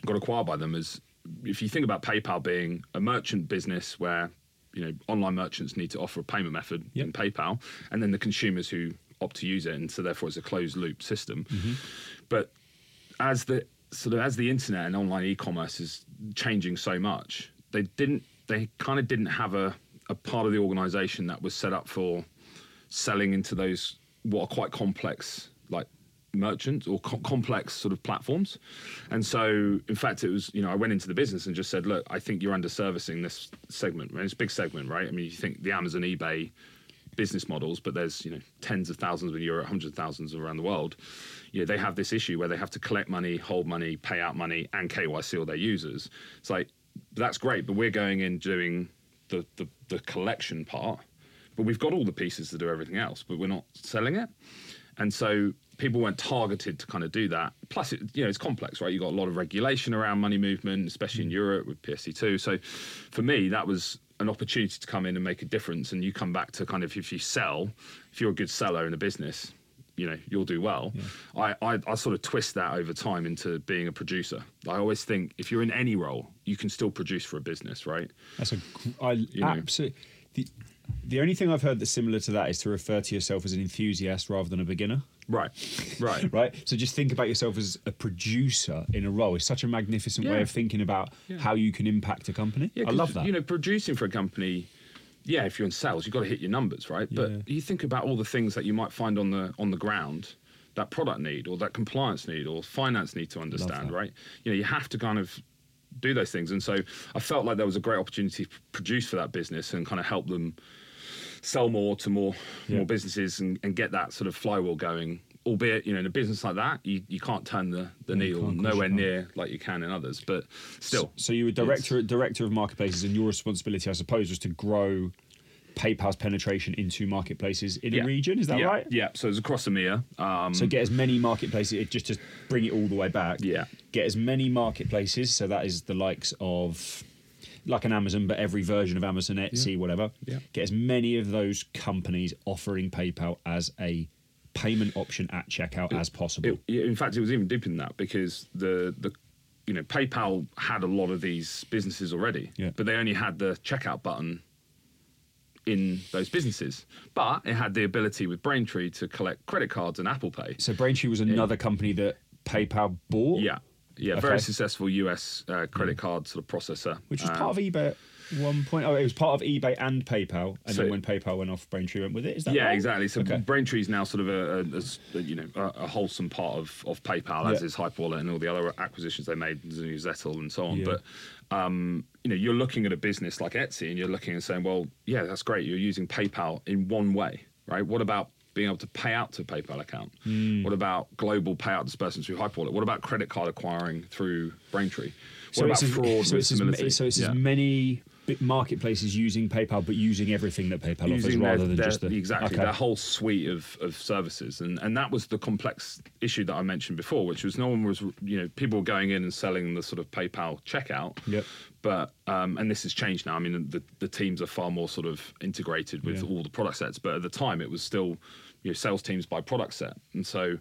got acquired by them, is if you think about PayPal being a merchant business where you know online merchants need to offer a payment method Yep. in PayPal, and then the consumers who opt to use it, and so therefore it's a closed loop system. Mm-hmm. But as the sort of as the internet and online e-commerce is changing so much, they didn't they kind of didn't have a, a part of the organization that was set up for selling into those what are quite complex like merchants or co- complex sort of platforms. And so in fact it was you know i went into the business and just said look i think you're underservicing this segment and it's a big segment right? I mean you think the amazon ebay business models, but there's you know tens of thousands in Europe, hundreds of thousands around the world. You know, they have this issue where they have to collect money, hold money, pay out money, and KYC all their users. It's like that's great, but we're going in doing the, the the collection part, but we've got all the pieces to do everything else, but we're not selling it, and so people weren't targeted to kind of do that. Plus, it, you know, it's complex, right? You've got a lot of regulation around money movement, especially in mm. Europe with PSD2. So for me, that was an opportunity to come in and make a difference. And you come back to kind of if you sell, if you're a good seller in a business, you know, you'll do well. I, I, I sort of twist that over time into being a producer. I always think if you're in any role, you can still produce for a business, right? That's a I gr- I know. absolutely. The, the only thing I've heard that's similar to that is to refer to yourself as an enthusiast rather than a beginner. Right, right. Right. So just think about yourself as a producer in a role. It's such a magnificent way of thinking about Yeah. how you can impact a company. Yeah, I love that. You know, producing for a company, yeah, if you're in sales, you've got to hit your numbers, right? Yeah. But you think about all the things that you might find on the on the ground that product need or that compliance need or finance need to understand, right? You know, you have to kind of do those things. And so I felt like there was a great opportunity to produce for that business and kind of help them sell more to more Yeah. more businesses and, and get that sort of flywheel going. Albeit, you know, in a business like that, you, you can't turn the, the you needle can't, of course nowhere near like you can in others. But still, So you were director director of marketplaces, and your responsibility, I suppose, was to grow PayPal's penetration into marketplaces in Yeah. a region. Is that yeah, right? Yeah. So it's across EMEA. Um, So get as many marketplaces, it- just to bring it all the way back. Yeah. Get as many marketplaces. So that is the likes of like an Amazon, but every version of Amazon, Etsy, whatever. Yeah. Get as many of those companies offering PayPal as a payment option at checkout as possible. It, in fact, it was even deeper than that because the the you know PayPal had a lot of these businesses already, Yeah. but they only had the checkout button in those businesses. But it had the ability with Braintree to collect credit cards and Apple Pay. so Braintree was another company that PayPal bought. Yeah, yeah, Okay. very successful US uh, credit card sort of processor, Which was Um, part of eBay at one point. Oh, it was part of eBay and PayPal. And So- then when PayPal went off, Braintree went with it. Is that yeah, right? exactly. So Okay. Braintree is now sort of a, a- a you know a, a wholesome part of, of PayPal, as Yeah. is Hyperwallet and all the other acquisitions they made, Zettle and so on. Yeah. But um, you know, you're looking at a business like Etsy, and you're looking and saying, well, yeah, that's great. You're using PayPal in one way, right? What about being able to pay out to a PayPal account? Hmm. What about global payout disbursements through Hyperwallet? What about credit card acquiring through Braintree? What So about it's, fraud as, so it's, as, so it's Yeah. as many marketplaces using PayPal, but using everything that PayPal offers using rather their, than their- just the exactly Okay. their whole suite of, of services and and that was the complex issue that I mentioned before which was no one was you know people were going in and selling the sort of PayPal checkout Yep. But um, and this has changed now I mean the, the teams are far more sort of integrated with Yeah. all the product sets but at the time it was still you know sales teams by product set and so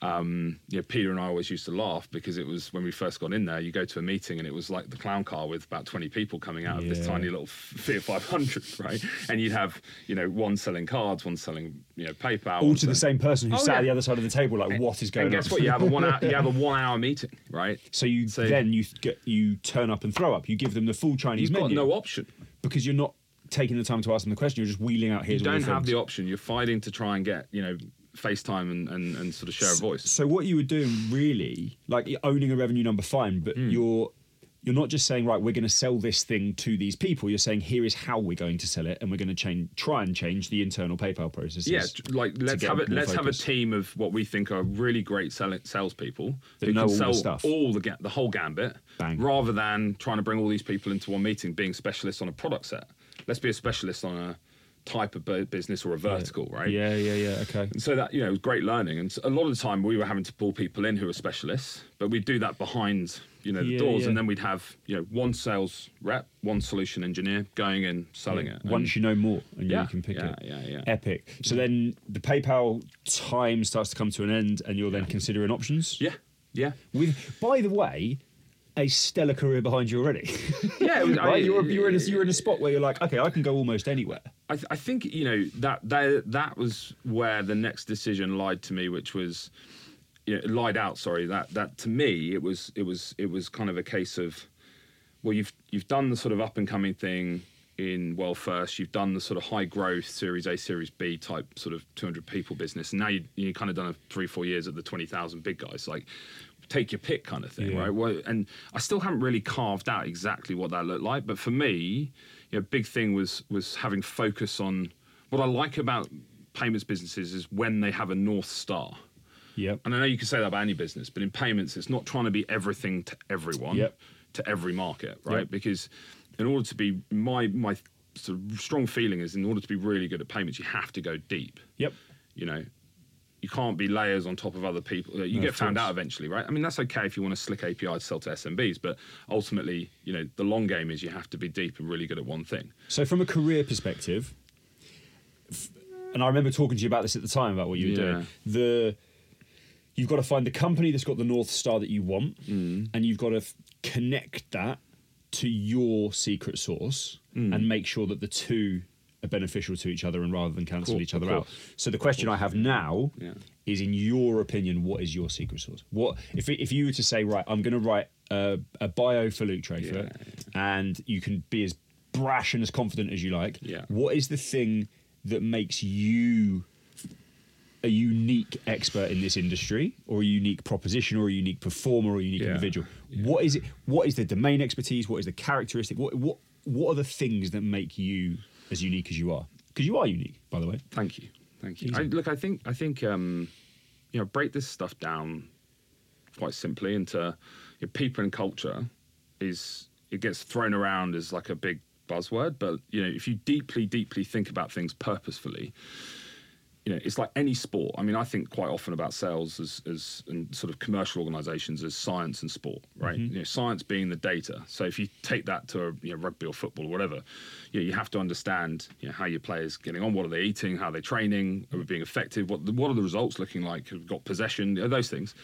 um, you know, Peter and I always used to laugh because it was when we first got in there. You go to a meeting and it was like the clown car with about twenty people coming out of this tiny little Fiat 500, right? And you'd have you know one selling cards, one selling you know PayPal, all to the same person who Oh, sat at the other side of the table. Like, what is going on? And guess what? You have a one hour, you have a one hour meeting, right? so you So- then you get you turn up and throw up. You give them the full Chinese You've got no option. because you're not taking the time to ask them the question. You're just wheeling out here. You don't have the option. You're fighting to try and get you know FaceTime and, and, and sort of share a voice. So what you were doing really, like owning a revenue number, fine, but Hmm. you're you're not just saying right, we're going to sell this thing to these people. You're saying here is how we're going to sell it, and we're going to change, try and change the internal PayPal processes. Yeah, like let's have a let's have a team of what we think are really great sell- salespeople That who know can all the sell stuff. all the ga- the whole gambit, Bang. rather than trying to bring all these people into one meeting, being specialists on a product set. Let's be a specialist on a type of business or a vertical, right? Yeah, yeah, yeah. Okay. And so that you know was great learning, and a lot of the time we were having to pull people in who were specialists, but we'd do that behind you know the Yeah, doors, yeah. and then we'd have you know one sales rep, one solution engineer going in selling it. Once And- you know more, and Yeah, you can pick yeah, it. yeah, yeah. Yeah. Epic. So then the PayPal time starts to come to an end, and you're then considering options. yeah, yeah. With, by the way, a stellar career behind you already. Yeah, was, I- you're, you're in a, you're in a spot where you're like, okay, I can go almost anywhere. I, th- I think you know that that that was where the next decision lied to me, which was you know, lied out. Sorry, that that to me it was it was it was kind of a case of well, you've you've done the sort of up and coming thing in WorldFirst, you've done the sort of high growth Series A, Series B type sort of 200 people business, and now you you kind of done a three four years at the 20,000 big guys, like. Take your pick, kind of thing, Yeah. right? Well, and I still haven't really carved out exactly what that looked like. But for me, you know, big thing was was having focus on what I like about payments businesses is when they have a north star. Yep. And I know you can say that about any business, but in payments, it's not trying to be everything to everyone, Yep. to every market, right? Yep. Because in order to be my my sort of strong feeling is in order to be really good at payments, you have to go deep. Yep. You know, you can't be layers on top of other people. You No, get found course. out eventually, right? I mean, that's okay if you want a slick API to sell to SMBs, but ultimately, you know, the long game is you have to be deep and really good at one thing. So from a career perspective, and I remember talking to you about this at the time about what you were Yeah. doing. The you've got to find the company that's got the north star that you want, Mm. and you've got to f- connect that to your secret source Mm. and make sure that the two are beneficial to each other and rather than cancel each other out. So the question I have now Yeah. is, in your opinion, what is your secret sauce? What if if you were to say, right, I'm going to write a, a bio for Luke Trayfoot, and you can be as brash and as confident as you like. Yeah. What is the thing that makes you a unique expert in this industry, or a unique proposition, or a unique performer, or a unique Yeah. individual? What is it? What is the domain expertise? What is the characteristic? What what what are the things that make you as unique as you are? Because you are unique, by the way. Thank you, thank you. I, look, I think I think um, you know break this stuff down quite simply into you know, people and culture is it gets thrown around as like a big buzzword, but you know, if you deeply, deeply think about things purposefully, you know, it's like any sport. I mean, I think quite often about sales as, as and sort of commercial organisations as science and sport, right? Mm-hmm. You know, science being the data. So if you take that to a, you know, rugby or football or whatever, you, know, you have to understand you know, how your players getting on, what are they eating, how are they training, are we being effective, what what are the results looking like, have we got possession, you know, those things.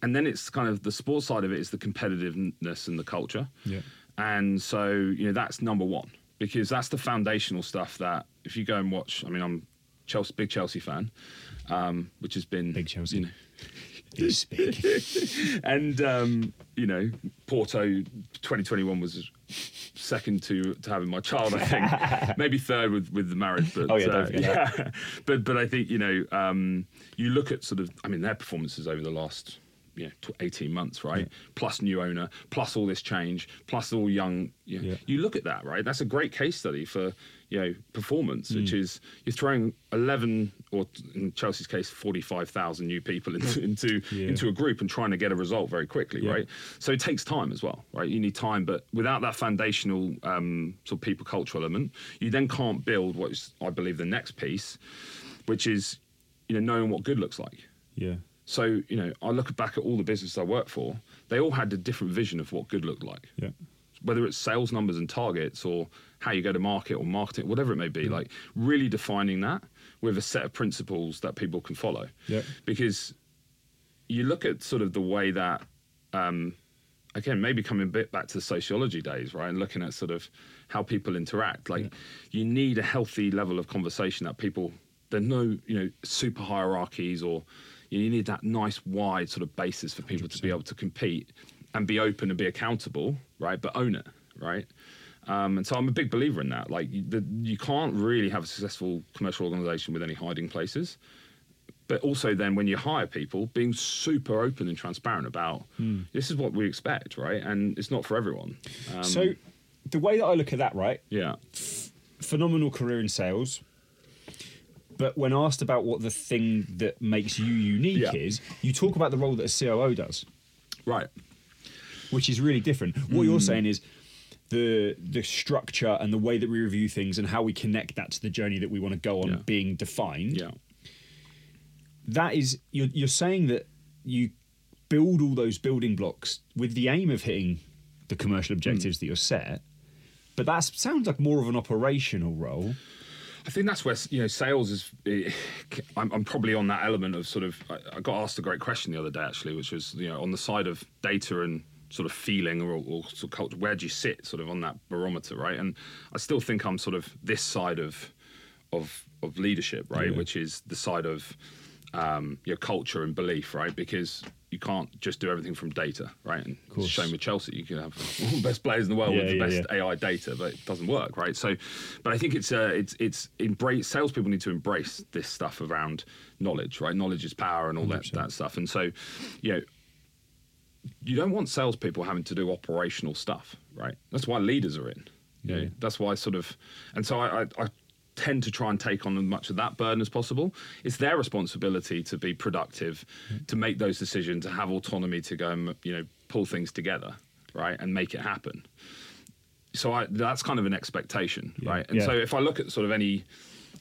And then it's kind of the sports side of it is the competitiveness and the culture. Yeah. And so, you know, that's number one because that's the foundational stuff that if you go and watch, I mean, I'm Chelsea, big Chelsea fan, um, which has been Big Chelsea. You know, big. and um, you know, Porto 2021 was second to to having my child. I think maybe third with with the marriage. But Oh, yeah, uh, yeah. but but I think you know, um, you look at sort of, I mean, their performances over the last. You know, 18 months, right? Plus new owner, plus all this change, plus all young. You, know, Yeah. you look at that, right? That's a great case study for you know performance, which Mm. is you're throwing 11 or in Chelsea's case 45,000 new people into into, Yeah. into a group and trying to get a result very quickly, Yeah. right? So it takes time as well, right? You need time, but without that foundational um, sort of people culture element, you then can't build what is, I believe, the next piece, which is you know knowing what good looks like. yeah. So you know, I look back at all the businesses I worked for; they all had a different vision of what good looked like Yeah. whether it's sales numbers and targets or how you go to market or marketing, whatever it may be, like really defining that with a set of principles that people can follow. Yeah. Because you look at sort of the way that, um, again, maybe coming a bit back to the sociology days, right, and looking at sort of how people interact. Like, you need a healthy level of conversation that people. There's no, you know, super hierarchies or you need that nice wide sort of basis for people to be able to compete and be open and be accountable, right? But own it, right? Um, and so I'm a big believer in that. Like you, the, you can't really have a successful commercial organization with any hiding places. But also then when you hire people, being super open and transparent about this is what we expect, right? And it's not for everyone. Um, so the way that I look at that, right? yeah, phenomenal career in sales. But when asked about what the thing that makes you unique Yeah. is, you talk about the role that a COO does, right. which is really different. What you're mm. saying is the the structure and the way that we review things and how we connect that to the journey that we want to go on Yeah. being defined. Yeah, That is you're you're saying that you build all those building blocks with the aim of hitting the commercial objectives mm. that you're set. But that sounds like more of an operational role. I think that's where you know sales is. I'm, I'm probably on that element of sort of. I, I got asked a great question the other day actually, which was you know on the side of data and sort of feeling or, or sort of culture. Where do you sit sort of on that barometer, right? And I still think I'm sort of this side of of of leadership, right? Yeah. Which is the side of um, your culture and belief, right? Because you can't just do everything from data, right? And it's a course. shame with Chelsea, you can have all the best players in the world Yeah, with the yeah, best AI data, but it doesn't work, right? So, but I think it's uh, it's it's embrace. Salespeople need to embrace this stuff around knowledge, right? Knowledge is power, and all that 100%. that stuff. And so, you know, you don't want salespeople having to do operational stuff, right? That's why leaders are in. You know, Yeah. that's why sort of, and so I, I, I tend to try and take on as much of that burden as possible. It's their responsibility to be productive, to make those decisions, to have autonomy to go and you know pull things together, right, and make it happen. So I, that's kind of an expectation, Yeah. right? And Yeah. so if I look at sort of any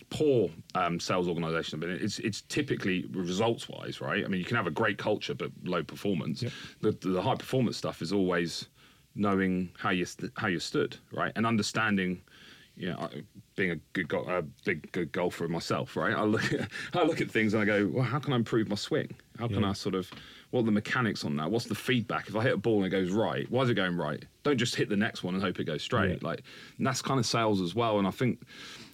poor um, sales organization, but it's it's typically results wise, right? I mean, you can have a great culture but low performance. Yep. The, the high performance stuff is always knowing how you st- how you stood, right, and understanding. You know, being a good, go- a big good golfer myself, right? I look at I look at things and I go, well, how can I improve my swing? How can Yeah. I sort of what are the mechanics on that? What's the feedback? If I hit a ball and it goes right, why is it going right? Don't just hit the next one and hope it goes straight. Yeah. Like that's kind of sales as well. And I think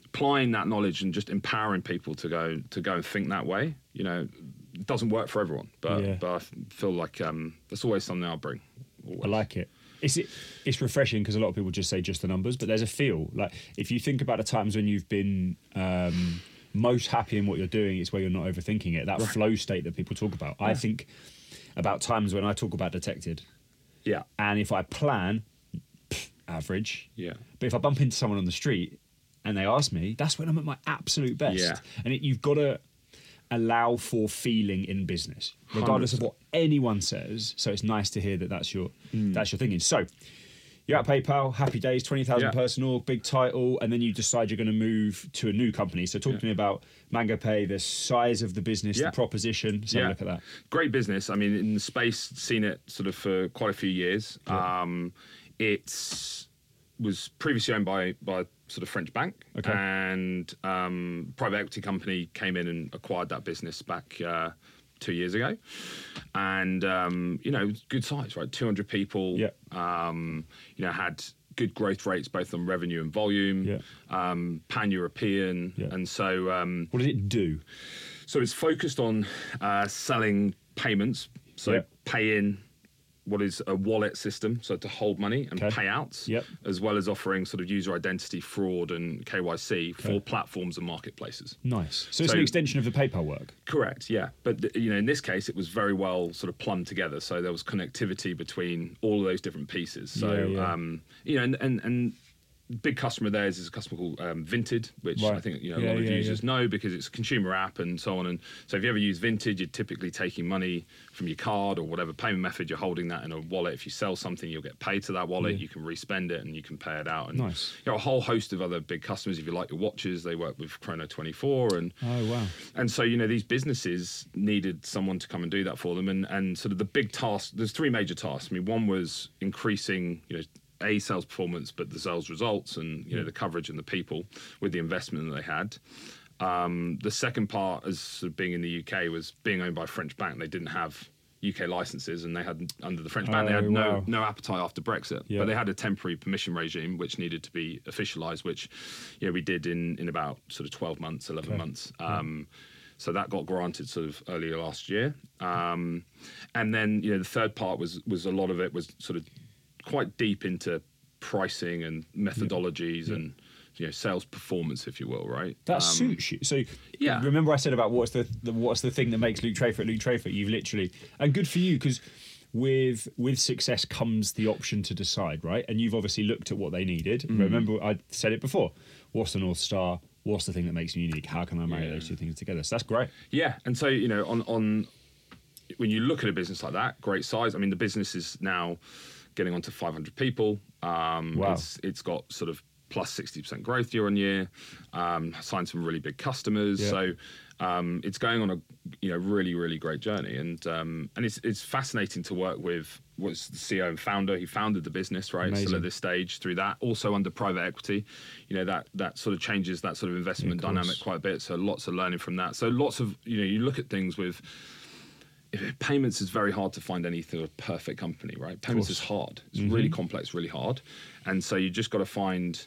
applying that knowledge and just empowering people to go to go and think that way, you know, it doesn't work for everyone. But Yeah. but I feel like um, that's always something I'll bring. Always. I like it. It's it, it's refreshing because a lot of people just say just the numbers, but there's a feel. Like if you think about the times when you've been um, most happy in what you're doing, it's where you're not overthinking it. That flow state that people talk about. I think about times when I talk about Detected, Yeah. and if I plan, pff, average. Yeah. But if I bump into someone on the street and they ask me, that's when I'm at my absolute best. Yeah. And it, you've got to allow for feeling in business, regardless of 100. what anyone says. So it's nice to hear that that's your Hmm. that's your thinking. So you're at PayPal, happy days, twenty thousand Yeah. person org, big title, and then you decide you're going to move to a new company. So talk to me about Mangopay, the size of the business, Yeah. the proposition. So look at that. Great business. I mean, in the space, seen it sort of for quite a few years. Um, it's was previously owned by by sort of French bank, Okay. and um, private equity company came in and acquired that business back. Uh, Two years ago, and um, you know, good size, right? Two hundred people. Yeah. Um, you know, had good growth rates both on revenue and volume. Yeah. Um, Pan European, Yeah. and so um, What does it do? so it's focused on uh, selling payments, so Yep. pay in what is a wallet system, so to hold money and Okay. payouts, Yep. as well as offering sort of user identity fraud and KYC for platforms and marketplaces. Nice. So it's an extension of the PayPal work. Correct, yeah, but th- you know, in this case, it was very well sort of plumbed together. So there was connectivity between all of those different pieces. So Yeah, yeah. Um, you know, and, and and big customer of theirs is a customer called um, Vinted, which I think you know Yeah, a lot of yeah, users yeah. know because it's a consumer app and so on. And so if you ever use Vinted, you're typically taking money from your card or whatever payment method. You're holding that in a wallet. If you sell something, you'll get paid to that wallet. You can respend it and you can pay it out. And Nice. You know, a whole host of other big customers. If you like your watches, they work with Chrono24 and Oh wow. and so, you know, these businesses needed someone to come and do that for them. And, and sort of the big task, there's three major tasks. I mean, one was increasing, you know, A, sales performance, but the sales results and, you know, the coverage and the people with the investment that they had. Um, the second part, as sort of being in the UK, was being owned by a French bank. They didn't have UK licenses, and they had under the French bank, they Oh, had no wow. no appetite after Brexit. Yeah. But they had a temporary permission regime which needed to be officialised, which you know we did in in about sort of twelve months, eleven Okay. months. Um, so that got granted sort of earlier last year, um, and then you know the third part was was a lot of it was sort of quite deep into pricing and methodologies and you know sales performance, if you will, right? That Um, suits you. So yeah. remember I said about what's the, the what's the thing that makes Luke Trayfoot Luke Trayfoot? You've literally and good for you because with with success comes the option to decide, right? And you've obviously looked at what they needed. Mm-hmm. Remember I said it before. What's the north star? What's the thing that makes me unique? How can I marry Yeah. those two things together? So that's great. Yeah, and so you know, on on when you look at a business like that, great size. I mean, the business is now getting on to 500 people. Um, Wow. It's it's got sort of plus 60% growth year on year. Um, signed some really big customers. Yeah. So um, it's going on a you know really really great journey, and um, and it's it's fascinating to work with. Was the CEO and founder? He founded the business, right? Amazing. Still at this stage through that. Also under private equity, you know that that sort of changes that sort of investment course. dynamic quite a bit. So lots of learning from that. So lots of you know you look at things with payments is very hard to find any sort of perfect company, right? Payments is hard. It's really mm-hmm. complex, really hard, and so you just got to find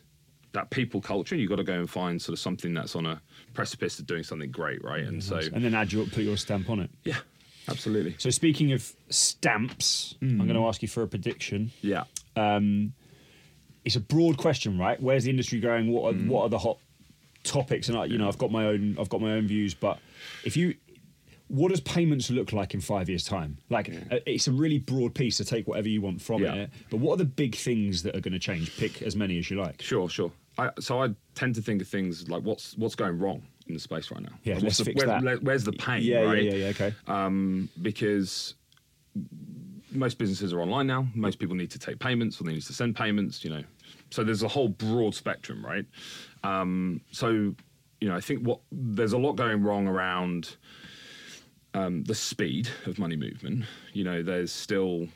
that people culture. You've got to go and find sort of something that's on a precipice of doing something great, right? And so and then add your put your stamp on it. yeah, absolutely. So speaking of stamps, I'm mm. going to ask you for a prediction. Yeah, Um, it's a broad question, right? Where's the industry going? What are, mm. what are the hot topics? And I, you know, I've got my own, I've got my own views. But if you, what does payments look like in five years' time? Like, uh, it's a really broad piece to take whatever you want from Yeah. it. But what are the big things that are going to change? Pick as many as you like. sure, sure. I, so I tend to think of things like what's what's going wrong in the space right now. Yeah, Like, let's what's the, fix where- that. Where's the pain? Yeah, right? yeah, yeah, yeah. Okay. um, because most businesses are online now. Most people need to take payments or they need to send payments, you know. So there's a whole broad spectrum, right? Um, so, you know, I think what there's a lot going wrong around um, the speed of money movement. You know, there's still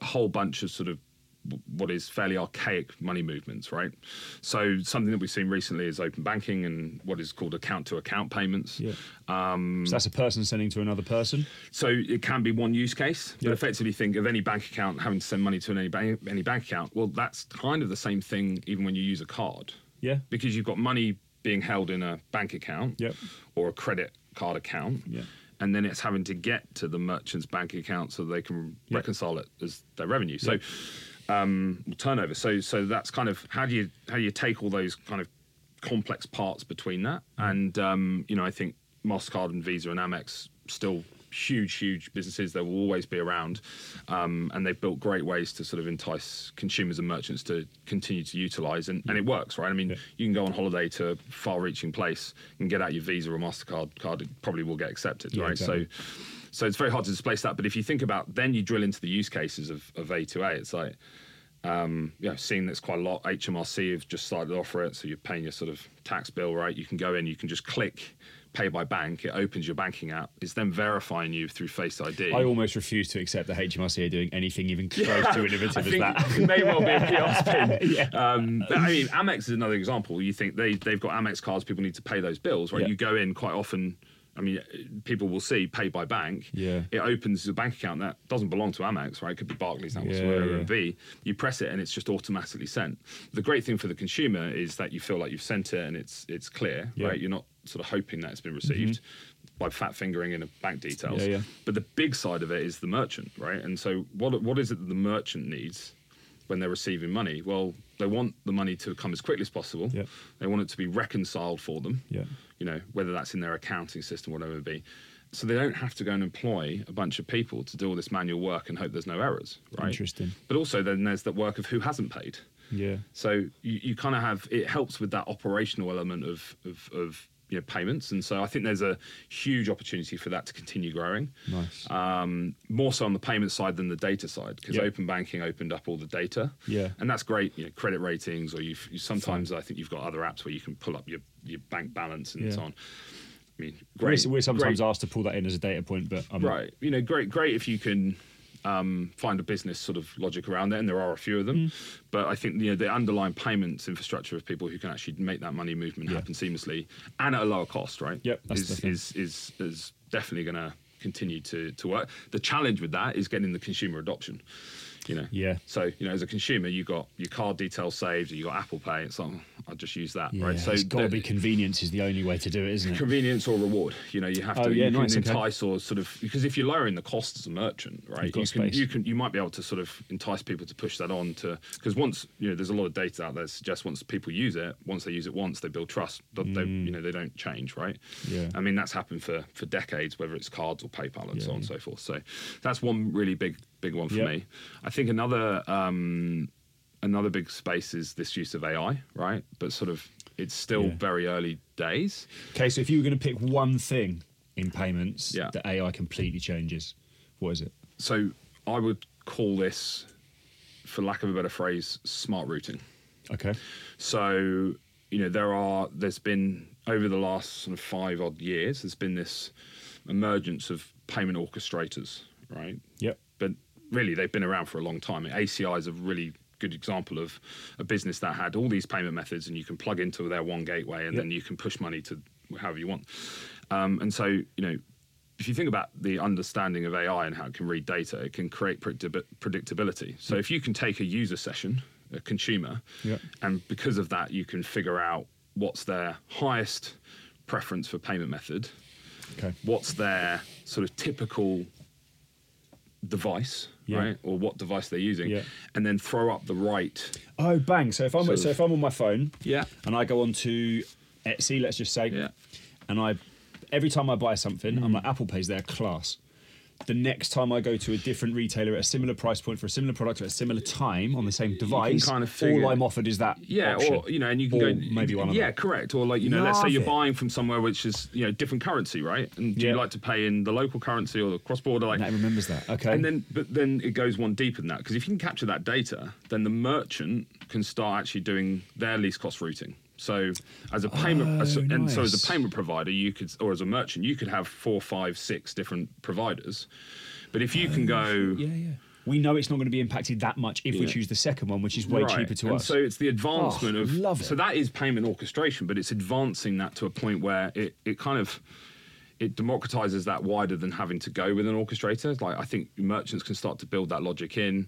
a whole bunch of sort of what is fairly archaic money movements, right? So something that we've seen recently is open banking and what is called account to account payments. Yeah. so that's a person sending to another person. So it can be one use case, but effectively think of any bank account having to send money to any bank, any bank account. Well, that's kind of the same thing even when you use a card, Yeah. because you've got money being held in a bank account Yep. or a credit card account, Yeah. And then it's having to get to the merchant's bank account so they can Yeah. reconcile it as their revenue. So um, turnover. So so that's kind of how do you how do you take all those kind of complex parts between that? And um, you know, I think Mastercard and Visa and Amex still huge, huge businesses. They will always be around, um, and they've built great ways to sort of entice consumers and merchants to continue to utilize, and, and it works, right? I mean, Yeah. you can go on holiday to a far-reaching place and get out your Visa or Mastercard card, it probably will get accepted, Yeah, right? exactly. So. So it's very hard to displace that. But if you think about, then you drill into the use cases of, of A to A. It's like, um, you know, seeing that's quite a lot. HMRC have just started to offer it, so you're paying your sort of tax bill, right? You can go in, you can just click pay by bank. It opens your banking app. It's then verifying you through Face ID. I almost refuse to accept that HMRC are doing anything even close to innovative I as that. it may well be a PR spin. Yeah. um, but I mean, Amex is another example. You think they they've got Amex cards, people need to pay those bills, right? Yeah. You go in quite often. I mean, people will see pay by bank. Yeah. It opens a bank account that doesn't belong to Amex, right? It could be Barclays, that was Yeah, whatever yeah. it be. You press it and it's just automatically sent. The great thing for the consumer is that you feel like you've sent it and it's it's clear, Yeah. Right? You're not sort of hoping that it's been mm-hmm. received by fat fingering in a bank details. Yeah, yeah. But the big side of it is the merchant, right? And so what what is it that the merchant needs when they're receiving money? Well, they want the money to come as quickly as possible. Yeah. They want it to be reconciled for them. Yeah. You know, whether that's in their accounting system, whatever it be. So they don't have to go and employ a bunch of people to do all this manual work and hope there's no errors, right? Interesting. But also then there's that work of who hasn't paid. Yeah. So you, you kind of have it helps with that operational element of of, of you know, payments, and so I think there's a huge opportunity for that to continue growing. Nice. Um, more so on the payment side than the data side, because Yeah. open banking opened up all the data. Yeah. and that's great. You know, credit ratings, or you've, you sometimes I think you've got other apps where you can pull up your, your bank balance and Yeah. so on. I mean, We're, we're sometimes great. asked to pull that in as a data point, but I'm Right. You know, great, great if you can um, find a business sort of logic around it, and there are a few of them. Mm. But I think you know the underlying payments infrastructure of people who can actually make that money movement Yeah. happen seamlessly and at a lower cost, right? Yep, that's is, is is is definitely going to continue to to work. The challenge with that is getting the consumer adoption. You know. Yeah. So you know, as a consumer, you got your card details saved, you got Apple Pay. It's like oh, I'll just use that, Yeah, right? So it's got to be convenience is the only way to do it, isn't it? convenience or reward. You know, you have to Oh, yeah, you nice, can okay. entice or sort of because if you're lowering the cost as a merchant, right? Got can space. you can you might be able to sort of entice people to push that on to because once you know there's a lot of data out there that suggests once people use it, once they use it once, they build trust. They, they- you know, they don't change, right? Mm. Yeah. I mean, that's happened for for decades, whether it's cards or PayPal and so Yeah, on and so forth. So that's one really big big one for Yep. me. I think another um, another big space is this use of AI, right? But sort of it's still Yeah. very early days. Okay, so if you were going to pick one thing in payments Yeah. that AI completely changes, what is it? So I would call this, for lack of a better phrase, smart routing. Okay. So you know there are there's been over the last sort of five odd years there's been this emergence of payment orchestrators, right? Yep. But really they've been around for a long time. ACI is a really good example of a business that had all these payment methods and you can plug into their one gateway and Yep. then you can push money to however you want. Um, and so you know if you think about the understanding of AI and how it can read data, it can create predictab- predictability. So if you can take a user session, a consumer, Yep. and because of that, you can figure out what's their highest preference for payment method, Okay. what's their sort of typical device, Yeah. right, or what device they're using, Yeah. and then throw up the right. Oh, bang! So if I'm so if I'm on my phone, Yeah. and I go on to Etsy, let's just say, Yeah. and I every time I buy something, Mm. I'm like Apple Pay's their class. The next time I go to a different retailer at a similar price point for a similar product at a similar time on the same device, kind of figure- all I'm offered is that. Yeah, option. or you know, and you can Or go maybe one of Yeah, correct. Or like you know, let's say you're it. buying from somewhere which is you know different currency, right? And do Yeah. you like to pay in the local currency or the cross border? Like, That remembers that. Okay. And then, but then it goes one deeper than that because if you can capture that data, then the merchant can start actually doing their least cost routing. So, as a payment, Oh, so- and so as a payment provider, you could, or as a merchant, you could have four, five, six different providers. But if you can oh, go, yeah, yeah. We know it's not going to be impacted that much if we choose the second one, which is way Right. cheaper to and us. So it's the advancement Oh, of love it. So that is payment orchestration, but it's advancing that to a point where it, it kind of it democratizes that wider than having to go with an orchestrator. Like I think merchants can start to build that logic in,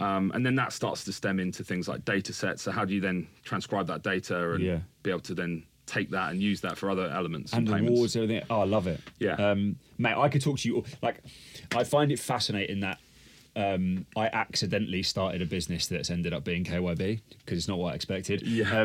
um, and then that starts to stem into things like data sets. So how do you then transcribe that data and Yeah. be able to then take that and use that for other elements and payments? rewards, everything. Oh, I love it. Yeah. um, mate. I could talk to you. Like, I find it fascinating that um, I accidentally started a business that's ended up being KYB because it's not what I expected. Yeah.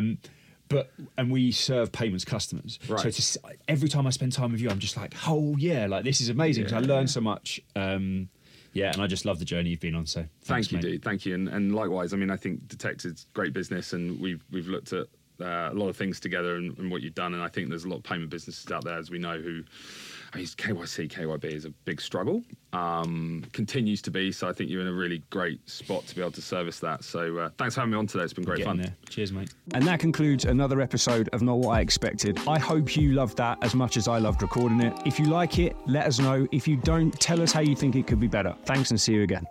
But and we serve payments customers. So Right. to, every time I spend time with you, I'm just like, oh yeah, like this is amazing because I Yeah. learn so much. Um, yeah, and I just love the journey you've been on. So thanks, Thank you, mate. dude. Thank you. And, and likewise, I mean, I think Detected's great business, and we've we've looked at uh, a lot of things together and, and what you've done. And I think there's a lot of payment businesses out there, as we know, who I mean, KYC, KYB is a big struggle. Um, continues to be. So I think you're in a really great spot to be able to service that. So uh, thanks for having me on today. It's been great fun. there. Cheers, mate. And that concludes another episode of Not What I Expected. I hope you loved that as much as I loved recording it. If you like it, let us know. If you don't, tell us how you think it could be better. Thanks and see you again.